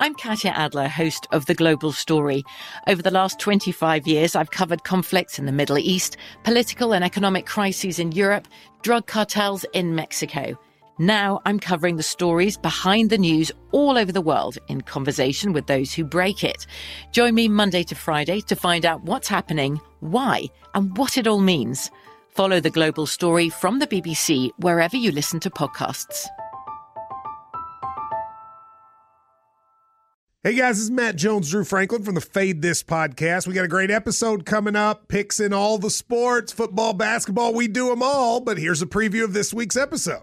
I'm Katya Adler, host of The Global Story. Over the last 25 years, I've covered conflicts in the Middle East, political and economic crises in Europe, drug cartels in Mexico. Now I'm covering the stories behind the news all over the world in conversation with those who break it. Join me Monday to Friday to find out what's happening, why, and what it all means. Follow The Global Story from the BBC wherever you listen to podcasts. Hey guys, this is Matt Jones, Drew Franklin from the Fade This podcast. We got a great episode coming up, picks in all the sports, football, basketball, we do them all. But here's a preview of this week's episode.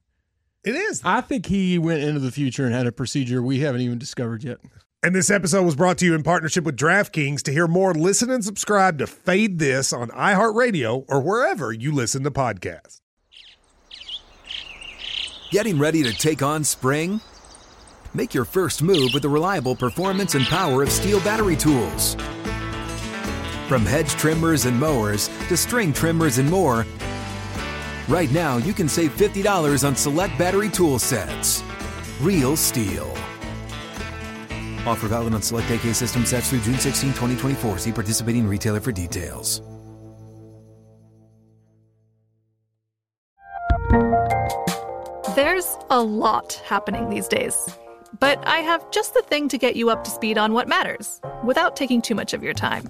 It is. I think he went into the future and had a procedure we haven't even discovered yet. And this episode was brought to you in partnership with DraftKings. To hear more, listen and subscribe to Fade This on iHeartRadio or wherever you listen to podcasts. Getting ready to take on spring? Make your first move with the reliable performance and power of STIHL battery tools. From hedge trimmers and mowers to string trimmers and more, right now you can save $50 on select battery tool sets. Real STIHL. Offer valid on select AK system sets through June 16, 2024. See participating retailer for details. There's a lot happening these days, but I have just the thing to get you up to speed on what matters without taking too much of your time.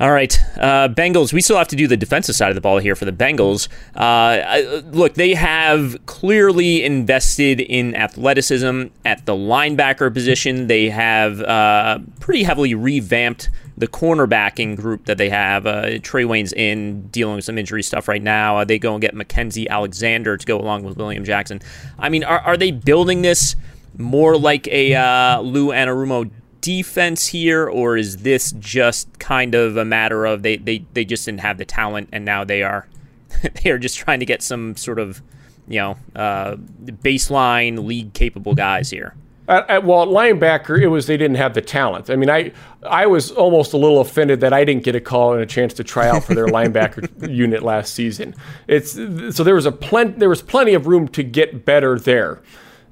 All right, uh, Bengals. We still have to do the defensive side of the ball here for the Bengals. Uh, look, they have clearly invested in athleticism at the linebacker position. They have uh, pretty heavily revamped the cornerbacking group that they have. Uh, Trae Waynes in dealing with some injury stuff right now. Uh, they go and get Mackensie Alexander to go along with William Jackson. I mean, are, are they building this more like a uh, Lou Anarumo defense here, or is this just kind of a matter of they, they, they just didn't have the talent and now they are they are just trying to get some sort of you know uh, baseline league capable guys here? At, at, well, at linebacker, it was they didn't have the talent. I mean, I I was almost a little offended that I didn't get a call and a chance to try out for their linebacker unit last season. It's so there was a plen- there was plenty of room to get better there.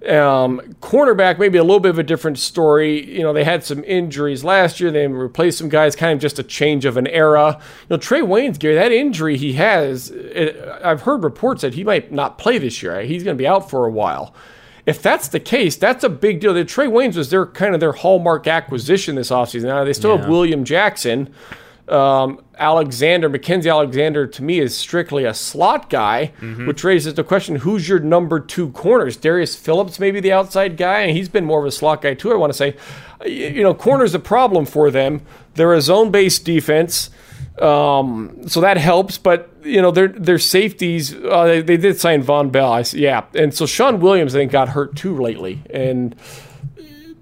Um, cornerback, maybe a little bit of a different story. You know, they had some injuries last year. They replaced some guys, kind of just a change of an era. You know, Trae Waynes, Gary, that injury he has, it, I've heard reports that he might not play this year. He's going to be out for a while. If that's the case, that's a big deal. The Trae Waynes was their kind of their hallmark acquisition this offseason. Now they still yeah. have William Jackson. Um, Alexander, Mackensie Alexander, to me is strictly a slot guy, mm-hmm. which raises the question: Who's your number two corners? Darius Phillips, maybe the outside guy, and he's been more of a slot guy too. I want to say, you know, corner's a problem for them. They're a zone-based defense, um, so that helps. But you know, their their safeties, uh, they, they, did sign Vonn Bell, I, yeah, and so Shawn Williams I think got hurt too lately, and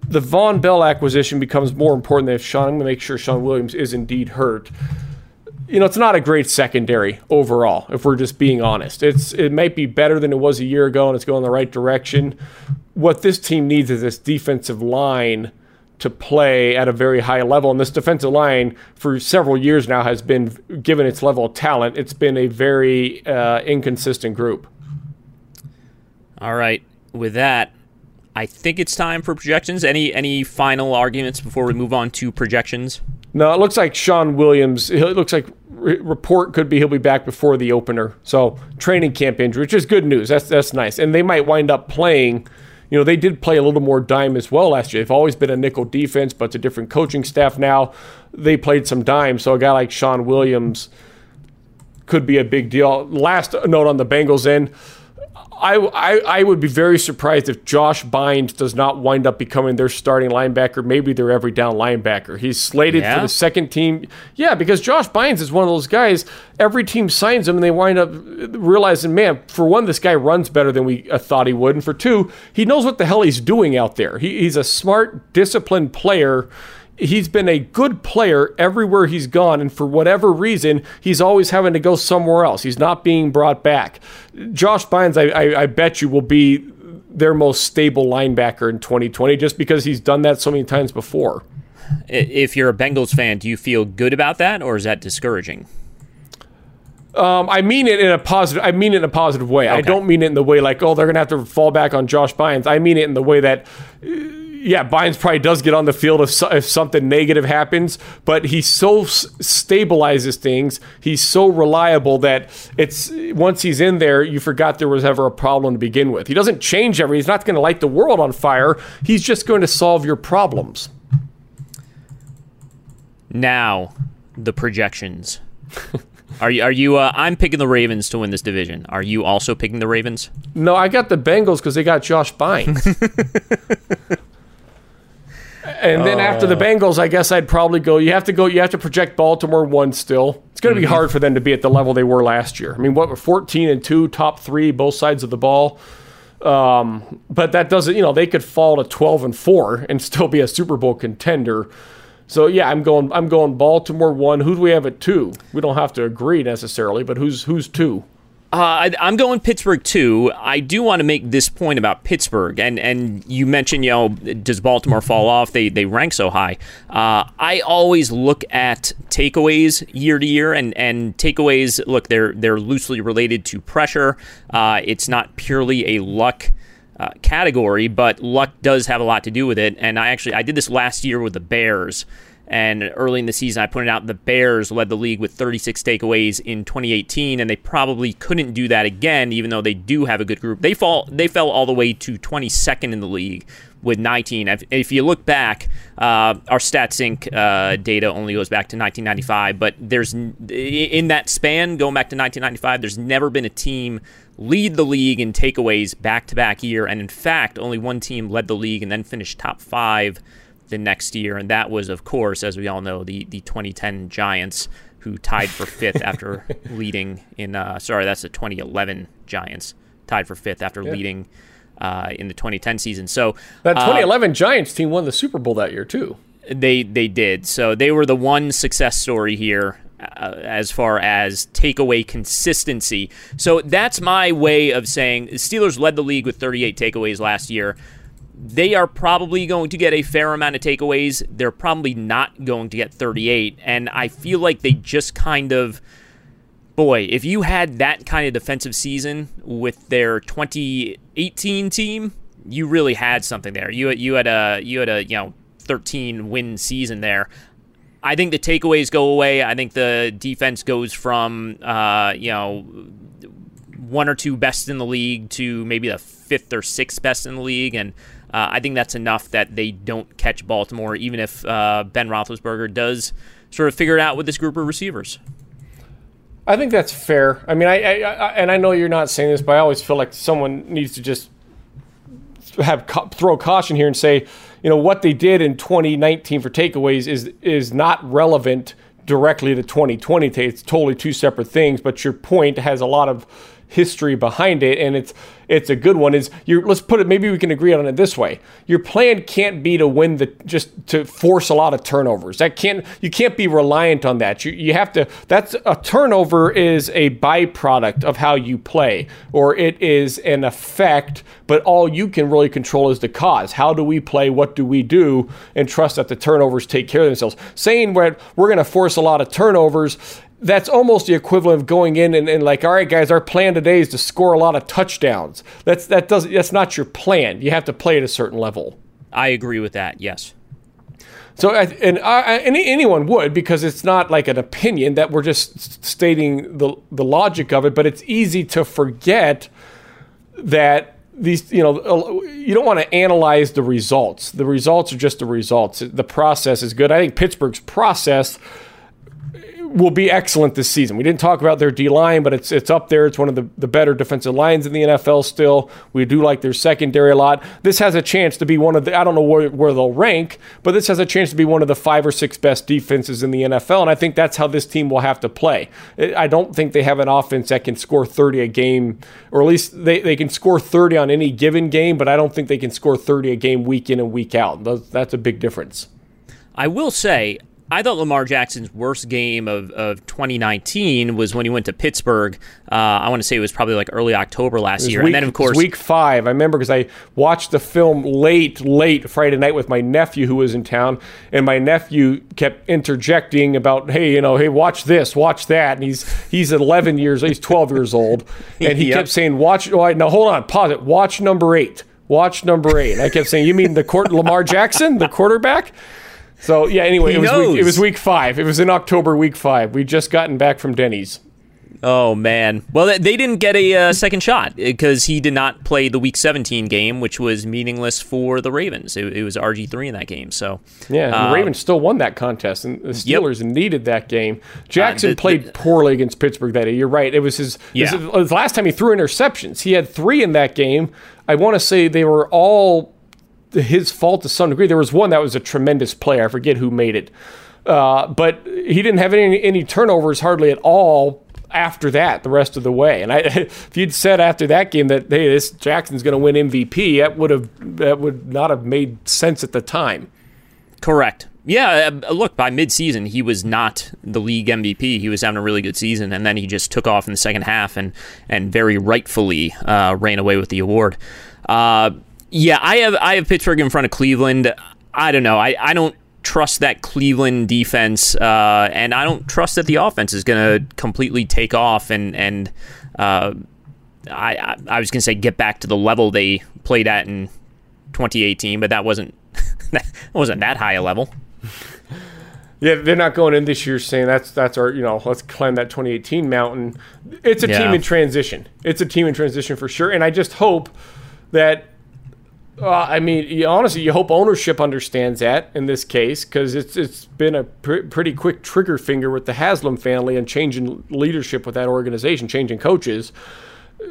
the Vonn Bell acquisition becomes more important than if Shawn to make sure Shawn Williams is indeed hurt. You know, it's not a great secondary overall, if we're just being honest. It's it might be better than it was a year ago and it's going in the right direction. What this team needs is this defensive line to play at a very high level. And this defensive line for several years now has been given its level of talent. It's been a very uh, inconsistent group. All right. With that, I think it's time for projections. Any any final arguments before we move on to projections? No, it looks like Shawn Williams. It looks like report could be he'll be back before the opener. So training camp injury, which is good news. That's that's nice. And they might wind up playing. You know, they did play a little more dime as well last year. They've always been a nickel defense, but it's a different coaching staff now. They played some dime. So a guy like Shawn Williams could be a big deal. Last note on the Bengals end I, I, I would be very surprised if Josh Bynes does not wind up becoming their starting linebacker, maybe their every down linebacker. He's slated yeah. for the second team. Yeah, because Josh Bynes is one of those guys, every team signs him and they wind up realizing, man, for one, this guy runs better than we uh, thought he would. And for two, he knows what the hell he's doing out there. He, he's a smart, disciplined player he's been a good player everywhere he's gone, and for whatever reason, he's always having to go somewhere else. He's not being brought back. Josh Bynes, I, I, I bet you, will be their most stable linebacker in 2020 just because he's done that so many times before. If you're a Bengals fan, do you feel good about that, or is that discouraging? Um, I mean it in a positive. I mean it in a positive way. Okay. I don't mean it in the way like, oh, they're going to have to fall back on Josh Bynes. I mean it in the way that yeah, Bynes probably does get on the field if, if something negative happens, but he so s- stabilizes things. He's so reliable that it's once he's in there, you forgot there was ever a problem to begin with. He doesn't change everything. He's not going to light the world on fire. He's just going to solve your problems. Now, the projections. Are you? Are you? Uh, I'm picking the Ravens to win this division. Are you also picking the Ravens? No, I got the Bengals because they got Josh Bynes. And then after the Bengals, I guess I'd probably go. You have to go. You have to project Baltimore one still. It's going to be hard for them to be at the level they were last year. I mean, what were fourteen and two, top three, both sides of the ball. Um, but that doesn't. You know, they could fall to twelve and four and still be a Super Bowl contender. So yeah, I'm going. I'm going Baltimore one. Who do we have at two? We don't have to agree necessarily, but who's who's two? Uh, I, I'm going Pittsburgh too. I do want to make this point about Pittsburgh, and and you mentioned, you know, does Baltimore fall off? They they rank so high. Uh, I always look at takeaways year to year, and and takeaways. Look, they're they're loosely related to pressure. Uh, it's not purely a luck. Uh, category, but luck does have a lot to do with it. And I actually I did this last year with the Bears, and early in the season, I pointed out the Bears led the league with 36 takeaways in 2018, and they probably couldn't do that again, even though they do have a good group. They fall, they fell all the way to 22nd in the league with 19. If, if you look back, uh, our Stats Inc uh, data only goes back to 1995, but there's in that span going back to 1995, there's never been a team lead the league in takeaways back to back year, and in fact, only one team led the league and then finished top five the next year, and that was, of course, as we all know, the the 2010 Giants, who tied for fifth after leading in. Uh, sorry, that's the 2011 Giants tied for fifth after Yeah. leading uh, in the 2010 season. So That uh, 2011 Giants team won the Super Bowl that year too. they they did. So they were the one success story here uh, as far as takeaway consistency. So that's my way of saying the Steelers led the league with 38 takeaways last year. They are probably going to get a fair amount of takeaways. They're probably not going to get 38 and I feel like they just kind of boy, if you had that kind of defensive season with their 2018 team, you really had something there. You you had a you had a you know 13 win season there. I think the takeaways go away. I think the defense goes from uh, you know one or two best in the league to maybe the fifth or sixth best in the league, and uh, I think that's enough that they don't catch Baltimore, even if uh, Ben Roethlisberger does sort of figure it out with this group of receivers. I think that's fair. I mean, I, I, I and I know you're not saying this, but I always feel like someone needs to just have throw caution here and say, you know, what they did in 2019 for takeaways is is not relevant directly to 2020. It's totally two separate things. But your point has a lot of history behind it, and it's it's a good one. Is you let's put it. Maybe we can agree on it this way. Your plan can't be to win the just to force a lot of turnovers. That can't you can't be reliant on that. You you have to. That's a turnover is a byproduct of how you play, or it is an effect. But all you can really control is the cause. How do we play? What do we do? And trust that the turnovers take care of themselves. Saying we're we're going to force a lot of turnovers that's almost the equivalent of going in and, and, like, all right, guys, our plan today is to score a lot of touchdowns. That's that doesn't that's not your plan. You have to play at a certain level. I agree with that. Yes. So and I, any, anyone would because it's not like an opinion that we're just stating the the logic of it. But it's easy to forget that these you know you don't want to analyze the results. The results are just the results. The process is good. I think Pittsburgh's process will be excellent this season. We didn't talk about their D line, but it's it's up there. It's one of the, the better defensive lines in the NFL still. We do like their secondary a lot. This has a chance to be one of the I don't know where, where they'll rank, but this has a chance to be one of the five or six best defenses in the NFL. And I think that's how this team will have to play. I don't think they have an offense that can score 30 a game, or at least they, they can score 30 on any given game, but I don't think they can score 30 a game week in and week out. That's a big difference. I will say, I thought Lamar Jackson's worst game of, of 2019 was when he went to Pittsburgh. Uh, I want to say it was probably like early October last year. Week, and then, of course, week five. I remember because I watched the film late, late Friday night with my nephew who was in town, and my nephew kept interjecting about, hey, you know, hey, watch this, watch that. And he's he's 11 years, he's 12 years old, and he Yep. kept saying, watch. Oh, now hold on, pause it. Watch number eight. Watch number eight. And I kept saying, you mean the court, Lamar Jackson, the quarterback? So yeah. Anyway, He it was week, it was week five. It was in October, week five. We'd just gotten back from Denny's. Oh man! Well, they- they didn't get a uh, second shot because he did not play the Week 17 game, which was meaningless for the Ravens. It, it was RG three in that game. So Yeah, and uh, the Ravens still won that contest, and the. Steelers needed that game. Jackson the- played poorly against Pittsburgh that day. You're right. It was his. Yeah. This is, it was the last time he threw interceptions. He had three in that game. I want to say they were all his fault to some degree. There was one that was a tremendous play. I forget who made it. Uh, but he didn't have any, any turnovers hardly at all after that the rest of the way. And I, if you'd said after that game that hey, this Jackson's going to win MVP, that would have that would not have made sense at the time. Correct. Yeah, uh, look, by midseason, he was not the league MVP. He was having a really good season, and then he just took off in the second half and, and very rightfully uh, ran away with the award. Uh, yeah, I have I have Pittsburgh in front of Cleveland. I don't know. I, I don't trust that Cleveland defense, uh, and I don't trust that the offense is going to completely take off and and uh, I I was going to say get back to the level they played at in 2018, but that wasn't that wasn't that high a level. Yeah, they're not going in this year saying that's that's our you know let's climb that 2018 mountain. It's a yeah. team in transition. It's a team in transition for sure, and I just hope that. Uh, I mean, you, honestly, you hope ownership understands that in this case because it's it's been a pr- pretty quick trigger finger with the Haslam family and changing leadership with that organization, changing coaches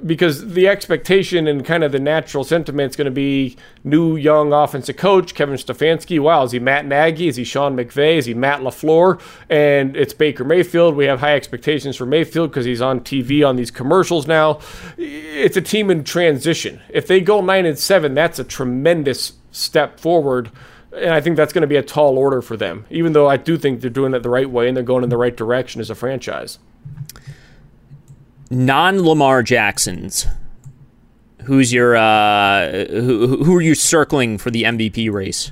because the expectation and kind of the natural sentiment is going to be new young offensive coach Kevin Stefanski. Wow, is he Matt Nagy? Is he Sean McVay? Is he Matt LaFleur? And it's Baker Mayfield. We have high expectations for Mayfield because he's on TV on these commercials now. It's a team in transition. If they go nine and seven, that's a tremendous step forward. And I think that's going to be a tall order for them, even though I do think they're doing it the right way and they're going in the right direction as a franchise non Lamar Jacksons, who's your uh, who, who are you circling for the MVP race?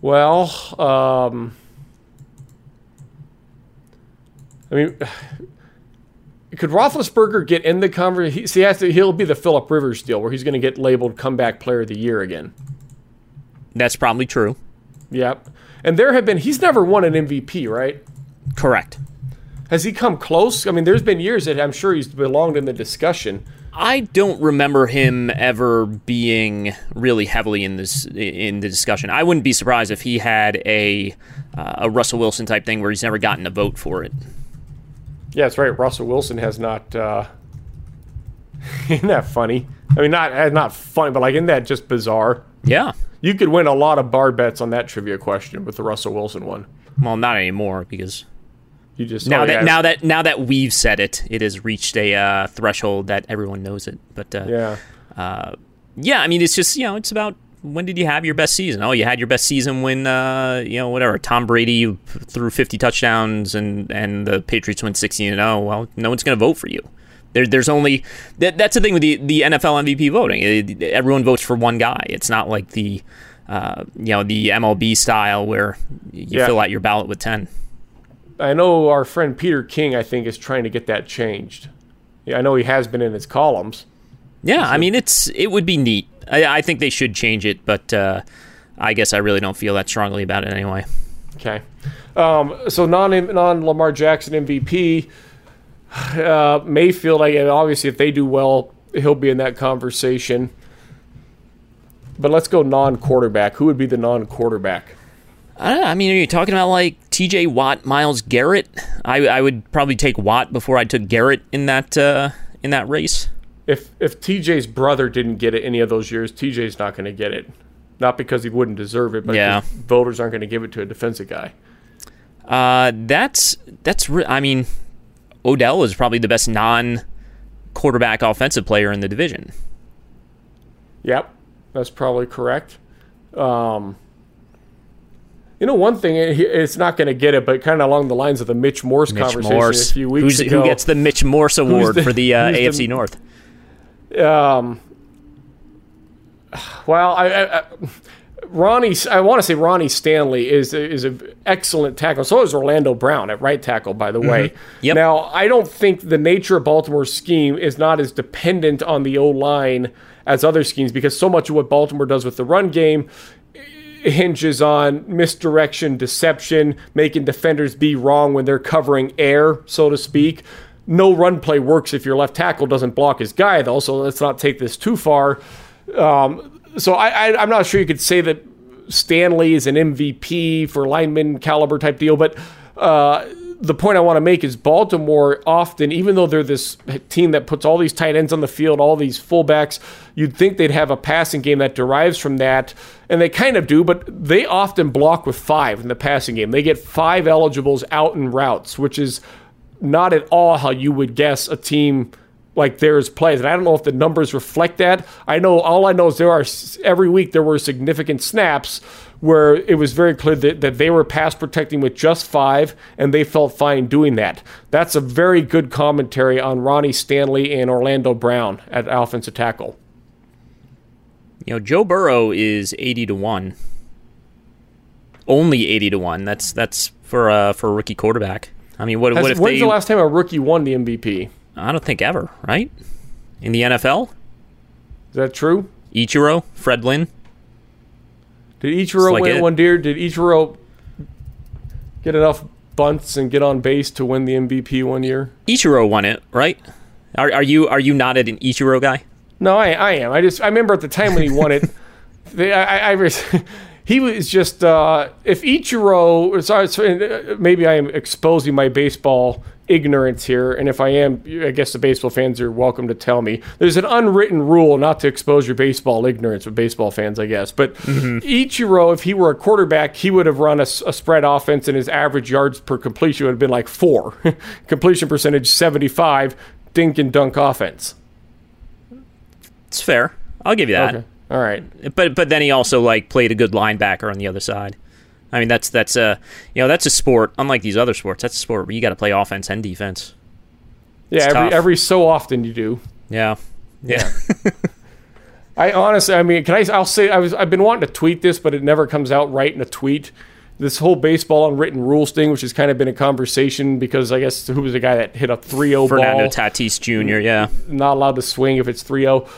Well, um, I mean, could Roethlisberger get in the conversation? See, he he'll be the Philip Rivers deal where he's going to get labeled comeback player of the year again. That's probably true. Yep. And there have been, he's never won an MVP, right? Correct. Has he come close? I mean, there's been years that I'm sure he's belonged in the discussion. I don't remember him ever being really heavily in this in the discussion. I wouldn't be surprised if he had a uh, a Russell Wilson type thing where he's never gotten a vote for it. Yeah, that's right. Russell Wilson has not. Uh, isn't that funny? I mean, not uh, not funny, but like, isn't that just bizarre? Yeah, you could win a lot of bar bets on that trivia question with the Russell Wilson one. Well, not anymore because you just now oh, that now that now that we've said it, it has reached a uh, threshold that everyone knows it. But uh, yeah, uh, yeah. I mean, it's just you know, it's about when did you have your best season? Oh, you had your best season when uh, you know whatever Tom Brady threw 50 touchdowns and and the Patriots went 16 and 0. Well, no one's going to vote for you. There, there's only that, that's the thing with the the NFL MVP voting. It, everyone votes for one guy. It's not like the uh, you know the MLB style where you yeah. fill out your ballot with 10. I know our friend Peter King, I think, is trying to get that changed. Yeah, I know he has been in his columns. Yeah, so. I mean, it's it would be neat. I, I think they should change it, but uh, I guess I really don't feel that strongly about it anyway. Okay, um, so non non Lamar Jackson MVP uh, Mayfield. I and obviously if they do well, he'll be in that conversation. But let's go non quarterback. Who would be the non quarterback? I, I mean, are you talking about like T.J. Watt, Myles Garrett? I, I would probably take Watt before I took Garrett in that uh, in that race. If if T.J.'s brother didn't get it any of those years, T.J.'s not going to get it. Not because he wouldn't deserve it, but yeah. voters aren't going to give it to a defensive guy. Uh, that's that's. Re- I mean, Odell is probably the best non quarterback offensive player in the division. Yep, that's probably correct. Um, you know, one thing it's not going to get it, but kind of along the lines of the Mitch Morse Mitch conversation Morse. a few weeks Who's, ago. Who gets the Mitch Morse Award the, for the uh, AFC the, North? Um, well, I, I, I Ronnie, I want to say Ronnie Stanley is is an excellent tackle. So is Orlando Brown at right tackle, by the mm-hmm. way. Yep. Now, I don't think the nature of Baltimore's scheme is not as dependent on the O line as other schemes because so much of what Baltimore does with the run game hinges on misdirection, deception, making defenders be wrong when they're covering air, so to speak. No run play works if your left tackle doesn't block his guy, though. So let's not take this too far. Um, so I, I, I'm not sure you could say that Stanley is an MVP for lineman caliber type deal, but uh, the point I want to make is Baltimore often, even though they're this team that puts all these tight ends on the field, all these fullbacks, you'd think they'd have a passing game that derives from that. And they kind of do, but they often block with five in the passing game. They get five eligibles out in routes, which is not at all how you would guess a team like theirs plays. And I don't know if the numbers reflect that. I know all I know is there are every week there were significant snaps where it was very clear that, that they were pass protecting with just five and they felt fine doing that. That's a very good commentary on Ronnie Stanley and Orlando Brown at offensive tackle. You know, Joe Burrow is 80 to 1. Only 80 to 1. That's that's for uh, for a rookie quarterback. I mean, what, Has, what if when's they, the last time a rookie won the MVP? I don't think ever, right? In the NFL? Is that true? Ichiro, Fred Lynn. Did Ichiro like win it. one year? Did Ichiro get enough bunts and get on base to win the MVP one year? Ichiro won it, right? Are, are you are you not an Ichiro guy? No, I, I am. I just I remember at the time when he won it, they, I, I, I he was just uh, if Ichiro. Sorry, sorry, uh, maybe I am exposing my baseball ignorance here, and if I am, I guess the baseball fans are welcome to tell me. There's an unwritten rule not to expose your baseball ignorance with baseball fans, I guess. But mm-hmm. Ichiro, if he were a quarterback, he would have run a spread offense, and his average yards per completion would have been like four. completion percentage seventy five. Dink and dunk offense. It's fair. I'll give you that. Okay. All right. But but then he also like played a good linebacker on the other side. I mean that's that's a you know that's a sport unlike these other sports. That's a sport where you got to play offense and defense. Yeah, every tough. every so often you do. Yeah. Yeah. I honestly, I mean, can I? I'll say I was. I've been wanting to tweet this, but it never comes out right in a tweet. This whole baseball unwritten rules thing, which has kind of been a conversation because I guess who was the guy that hit a 3-0 Fernando? Tatis Jr. Yeah. not allowed to swing if it's 3-0.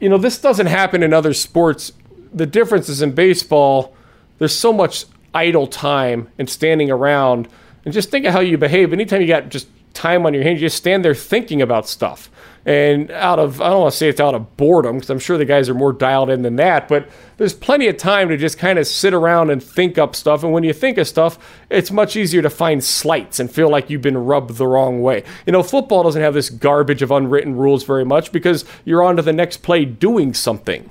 You know, this doesn't happen in other sports. The difference is in baseball, there's so much idle time and standing around. And just think of how you behave. Anytime you got just time on your hands, you just stand there thinking about stuff. And out of, I don't want to say it's out of boredom, because I'm sure the guys are more dialed in than that, but there's plenty of time to just kind of sit around and think up stuff. And when you think of stuff, it's much easier to find slights and feel like you've been rubbed the wrong way. You know, football doesn't have this garbage of unwritten rules very much because you're on to the next play doing something.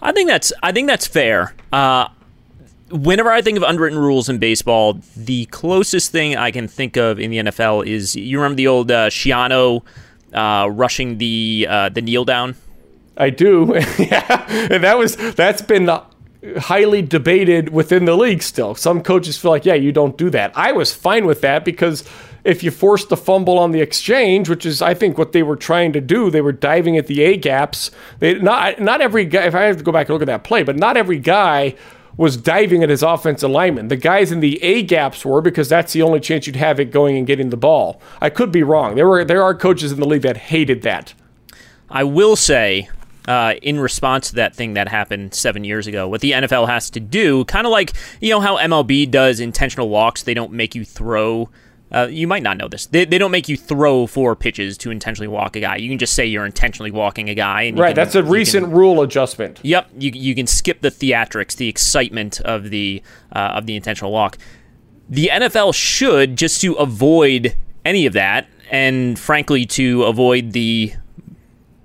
I think that's I think that's fair. Uh, whenever I think of unwritten rules in baseball, the closest thing I can think of in the NFL is you remember the old uh, Schiano uh, rushing the uh, the kneel down. I do. yeah. And that was that's been highly debated within the league still. Some coaches feel like, yeah, you don't do that. I was fine with that because if you force the fumble on the exchange, which is I think what they were trying to do, they were diving at the A gaps. They not not every guy if I have to go back and look at that play, but not every guy was diving at his offensive lineman. The guys in the A gaps were because that's the only chance you'd have it going and getting the ball. I could be wrong. There were there are coaches in the league that hated that. I will say, uh, in response to that thing that happened seven years ago, what the NFL has to do, kind of like you know how MLB does intentional walks, they don't make you throw. Uh, you might not know this. They, they don't make you throw four pitches to intentionally walk a guy. You can just say you're intentionally walking a guy. And Right, can- that's a recent can- rule adjustment. Yep, you, you can skip the theatrics, the excitement of the uh, of the intentional walk. The NFL should just to avoid any of that, and frankly to avoid the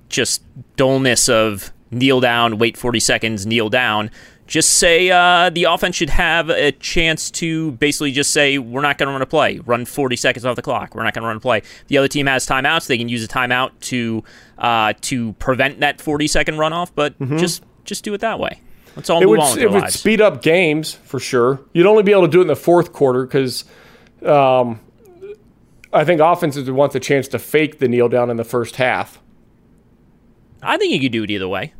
just dullness of kneel down, wait forty seconds, kneel down. Just say uh, the offense should have a chance to basically just say we're not going to run a play, run 40 seconds off the clock. We're not going to run a play. The other team has timeouts, they can use a timeout to uh, to prevent that 40 second runoff. But just just do it that way. Let's all Mm-hmm. it move would, on with it our would speed up games for sure. You'd only be able to do it in the fourth quarter because um, I think offenses would want the chance to fake the kneel down in the first half. I think you could do it either way.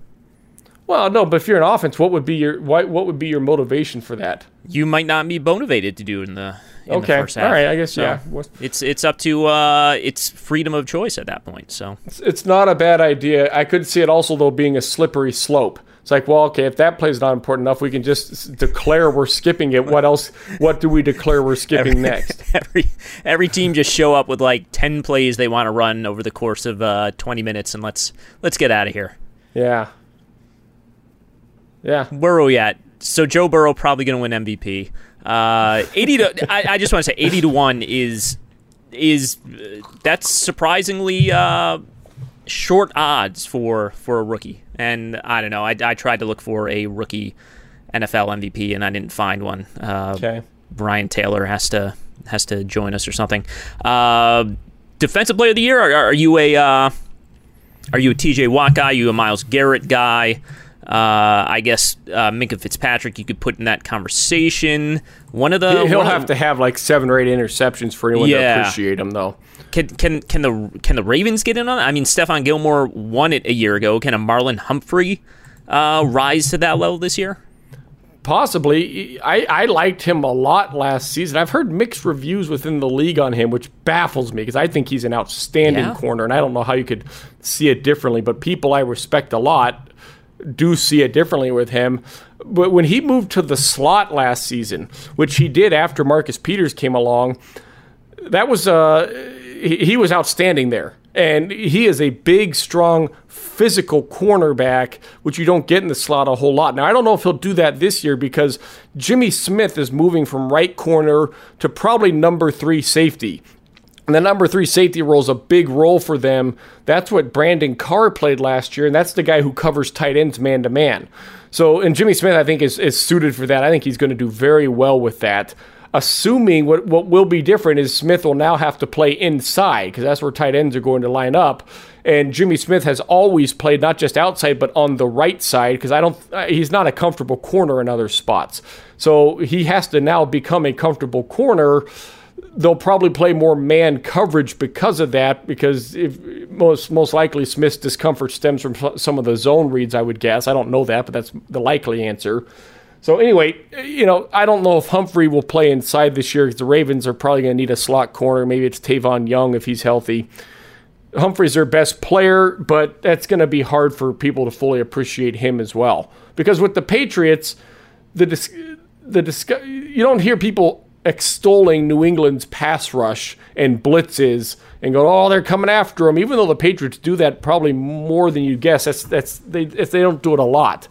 Well, no, but if you're an offense, what would be your why, what would be your motivation for that? You might not be motivated to do in the in Okay, the first half. all right, I guess, So yeah. It's it's up to uh, it's freedom of choice at that point. So It's, it's not a bad idea. I could see it also though being a slippery slope. It's like, well, okay, if that play is not important enough, we can just declare we're skipping it. What else? What do we declare we're skipping next? every every team just show up with like ten plays they want to run over the course of uh, twenty minutes, and let's let's get out of here. Yeah. Yeah. Where are we at? So Joe Burrow probably going to win MVP. Uh, eighty to I, I just want to say eighty to one is is uh, that's surprisingly uh, short odds for for a rookie. And I don't know. I, I tried to look for a rookie NFL MVP and I didn't find one. Uh, okay. Brian Taylor has to has to join us or something. Uh, defensive player of the year? Are, are you a uh, are you a TJ Watt guy? Are you a Myles Garrett guy? Uh, I guess uh, Minkah Fitzpatrick you could put in that conversation. One of the he'll have of, to have like seven or eight interceptions for anyone Yeah. to appreciate him, though. Can can can the can the Ravens get in on? it? I mean, Stephon Gilmore won it a year ago. Can a Marlon Humphrey uh, rise to that level this year? Possibly. I, I liked him a lot last season. I've heard mixed reviews within the league on him, which baffles me because I think he's an outstanding Yeah. corner, and I don't know how you could see it differently. But people I respect a lot do see it differently with him. But when he moved to the slot last season, which he did after Marcus Peters came along, that was uh he, he was outstanding there. And he is a big, strong, physical cornerback, which you don't get in the slot a whole lot. Now, I don't know if he'll do that this year because Jimmy Smith is moving from right corner to probably number three safety. And the number three safety role is a big role for them. That's what Brandon Carr played last year, and that's the guy who covers tight ends man to man. So, and Jimmy Smith, I think, is, is suited for that. I think he's going to do very well with that. Assuming what, what will be different is Smith will now have to play inside because that's where tight ends are going to line up. And Jimmy Smith has always played not just outside but on the right side because I don't he's not a comfortable corner in other spots. So he has to now become a comfortable corner they'll probably play more man coverage because of that. Because if most most likely Smith's discomfort stems from some of the zone reads, I would guess. I don't know that, but that's the likely answer. So anyway, you know, I don't know if Humphrey will play inside this year because the Ravens are probably going to need a slot corner. Maybe it's Tavon Young if he's healthy. Humphrey's their best player, but that's going to be hard for people to fully appreciate him as well. Because with the Patriots, the dis- the dis- you don't hear people extolling New England's pass rush and blitzes and go, "Oh, they're coming after them." Even though the Patriots do that probably more than you guess, that's that's they if they don't do it a lot.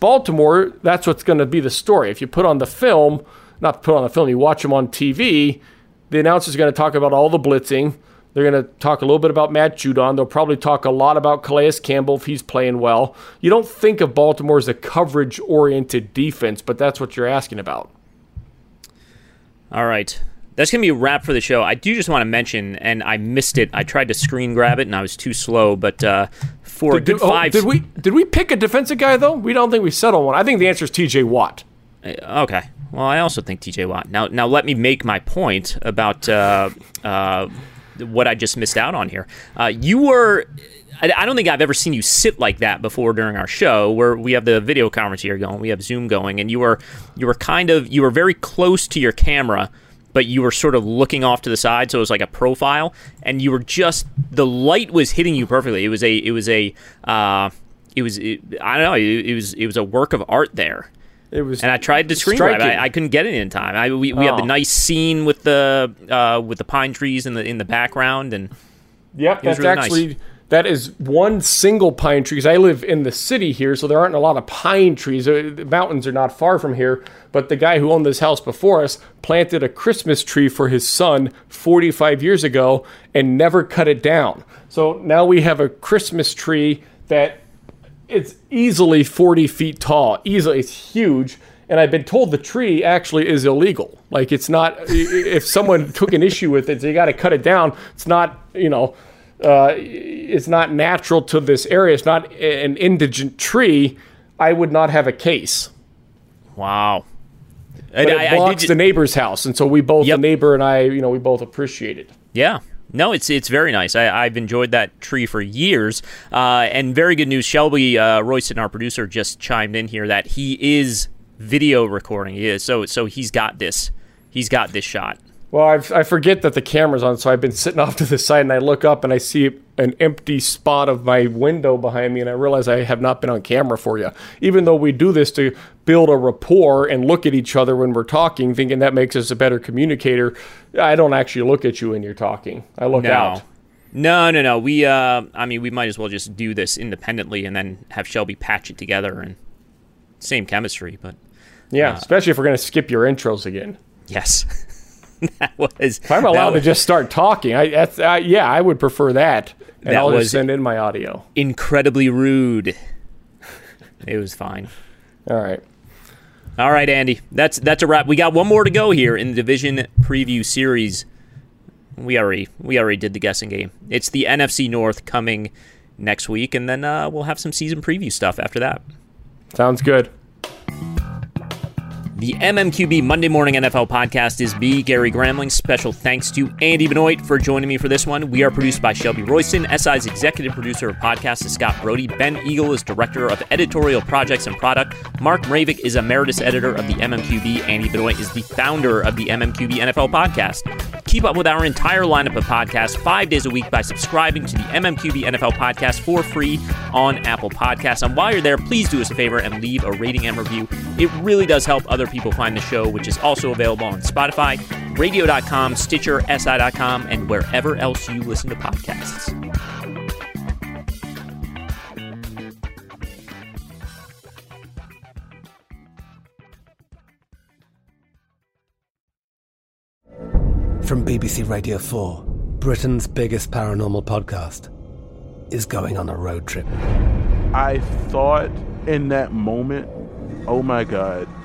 Baltimore, that's what's going to be the story. If you put on the film, not put on the film, you watch them on TV, the announcer's going to talk about all the blitzing. They're going to talk a little bit about Matt Judon. They'll probably talk a lot about Calais Campbell if he's playing well. You don't think of Baltimore as a coverage oriented defense, but that's what you're asking about. All right. That's going to be a wrap for the show. I do just want to mention, and I missed it. I tried to screen grab it, and I was too slow. But uh, for a Did, good oh, five, did we did we pick a defensive guy though? We don't think we settled one. I think the answer is T.J. Watt. Uh, Okay. Well, I also think T.J. Watt. Now, now let me make my point about uh, uh, what I just missed out on here. Uh, you were. I I don't think I've ever seen you sit like that before during our show, where we have the video conference here going, we have Zoom going, and you were you were kind of you were very close to your camera, but you were sort of looking off to the side, so it was like a profile, and you were just the light was hitting you perfectly. It was a it was a uh, it was it, I don't know it, it was it was a work of art there. It was, and I tried to screen grab. it. I, I couldn't get it in time. I, we we have the Oh. nice scene with the uh, with the pine trees in the in the background, and Yep, it that's really actually nice. That is one single pine tree. Because I live in the city here, so there aren't a lot of pine trees. Uh, The mountains are not far from here. But the guy who owned this house before us planted a Christmas tree for his son 45 years ago and never cut it down. So now we have a Christmas tree that it's easily 40 feet tall. Easily, it's huge. And I've been told the tree actually is illegal. Like it's not. If someone took an issue with it, they got to cut it down. It's not. You know, uh, it's not natural to this area. It's not an indigent tree. I would not have a case. Wow. But And it I- I did blocks the neighbor's house, and so we both, the neighbor and I, you know, we both appreciate it. Yeah. No, it's it's very nice. I, I've enjoyed that tree for years. Uh, and very good news. Shelby uh, Royston, our producer, just chimed in here that he is video recording. He is so so he's got this. He's got this shot. Well, I've, I forget that the camera's on, so I've been sitting off to the side, and I look up and I see an empty spot of my window behind me, and I realize I have not been on camera for you. Even though we do this to build a rapport and look at each other when we're talking, thinking that makes us a better communicator, I don't actually look at you when you're talking. I look no. out. No, no, no. We, uh, I mean, we might as well just do this independently and then have Shelby patch it together and same chemistry. But Yeah, especially if we're going to skip your intros again. Yes. that was. If I'm allowed to just start talking, I, that's, uh, yeah, I would prefer that. And That I'll was- just send in my audio. incredibly rude. it was fine. All right. All right, Andy. That's that's a wrap. We got one more to go here in the division preview series. We already we already did the guessing game. It's the NFC North coming next week, and then uh, we'll have some season preview stuff after that. Sounds good. The MMQB Monday Morning NFL podcast is me, Gary Gramling. Special thanks to Andy Benoit for joining me for this one. We are produced by Shelby Royston. SI's executive producer of podcasts is Scott Brody. Ben Eagle is director of editorial projects and product. Mark Mravic is emeritus editor of the MMQB. Andy Benoit is the founder of the MMQB NFL podcast. Keep up with our entire lineup of podcasts five days a week by subscribing to the MMQB NFL podcast for free on Apple Podcasts. And while you're there, please do us a favor and leave a rating and review. It really does help other people find the show, which is also available on Spotify, radio.com, Stitcher, SI.com, and wherever else you listen to podcasts. From BBC Radio 4, Britain's biggest paranormal podcast is going on a road trip. I thought in that moment, oh my God,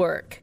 Work.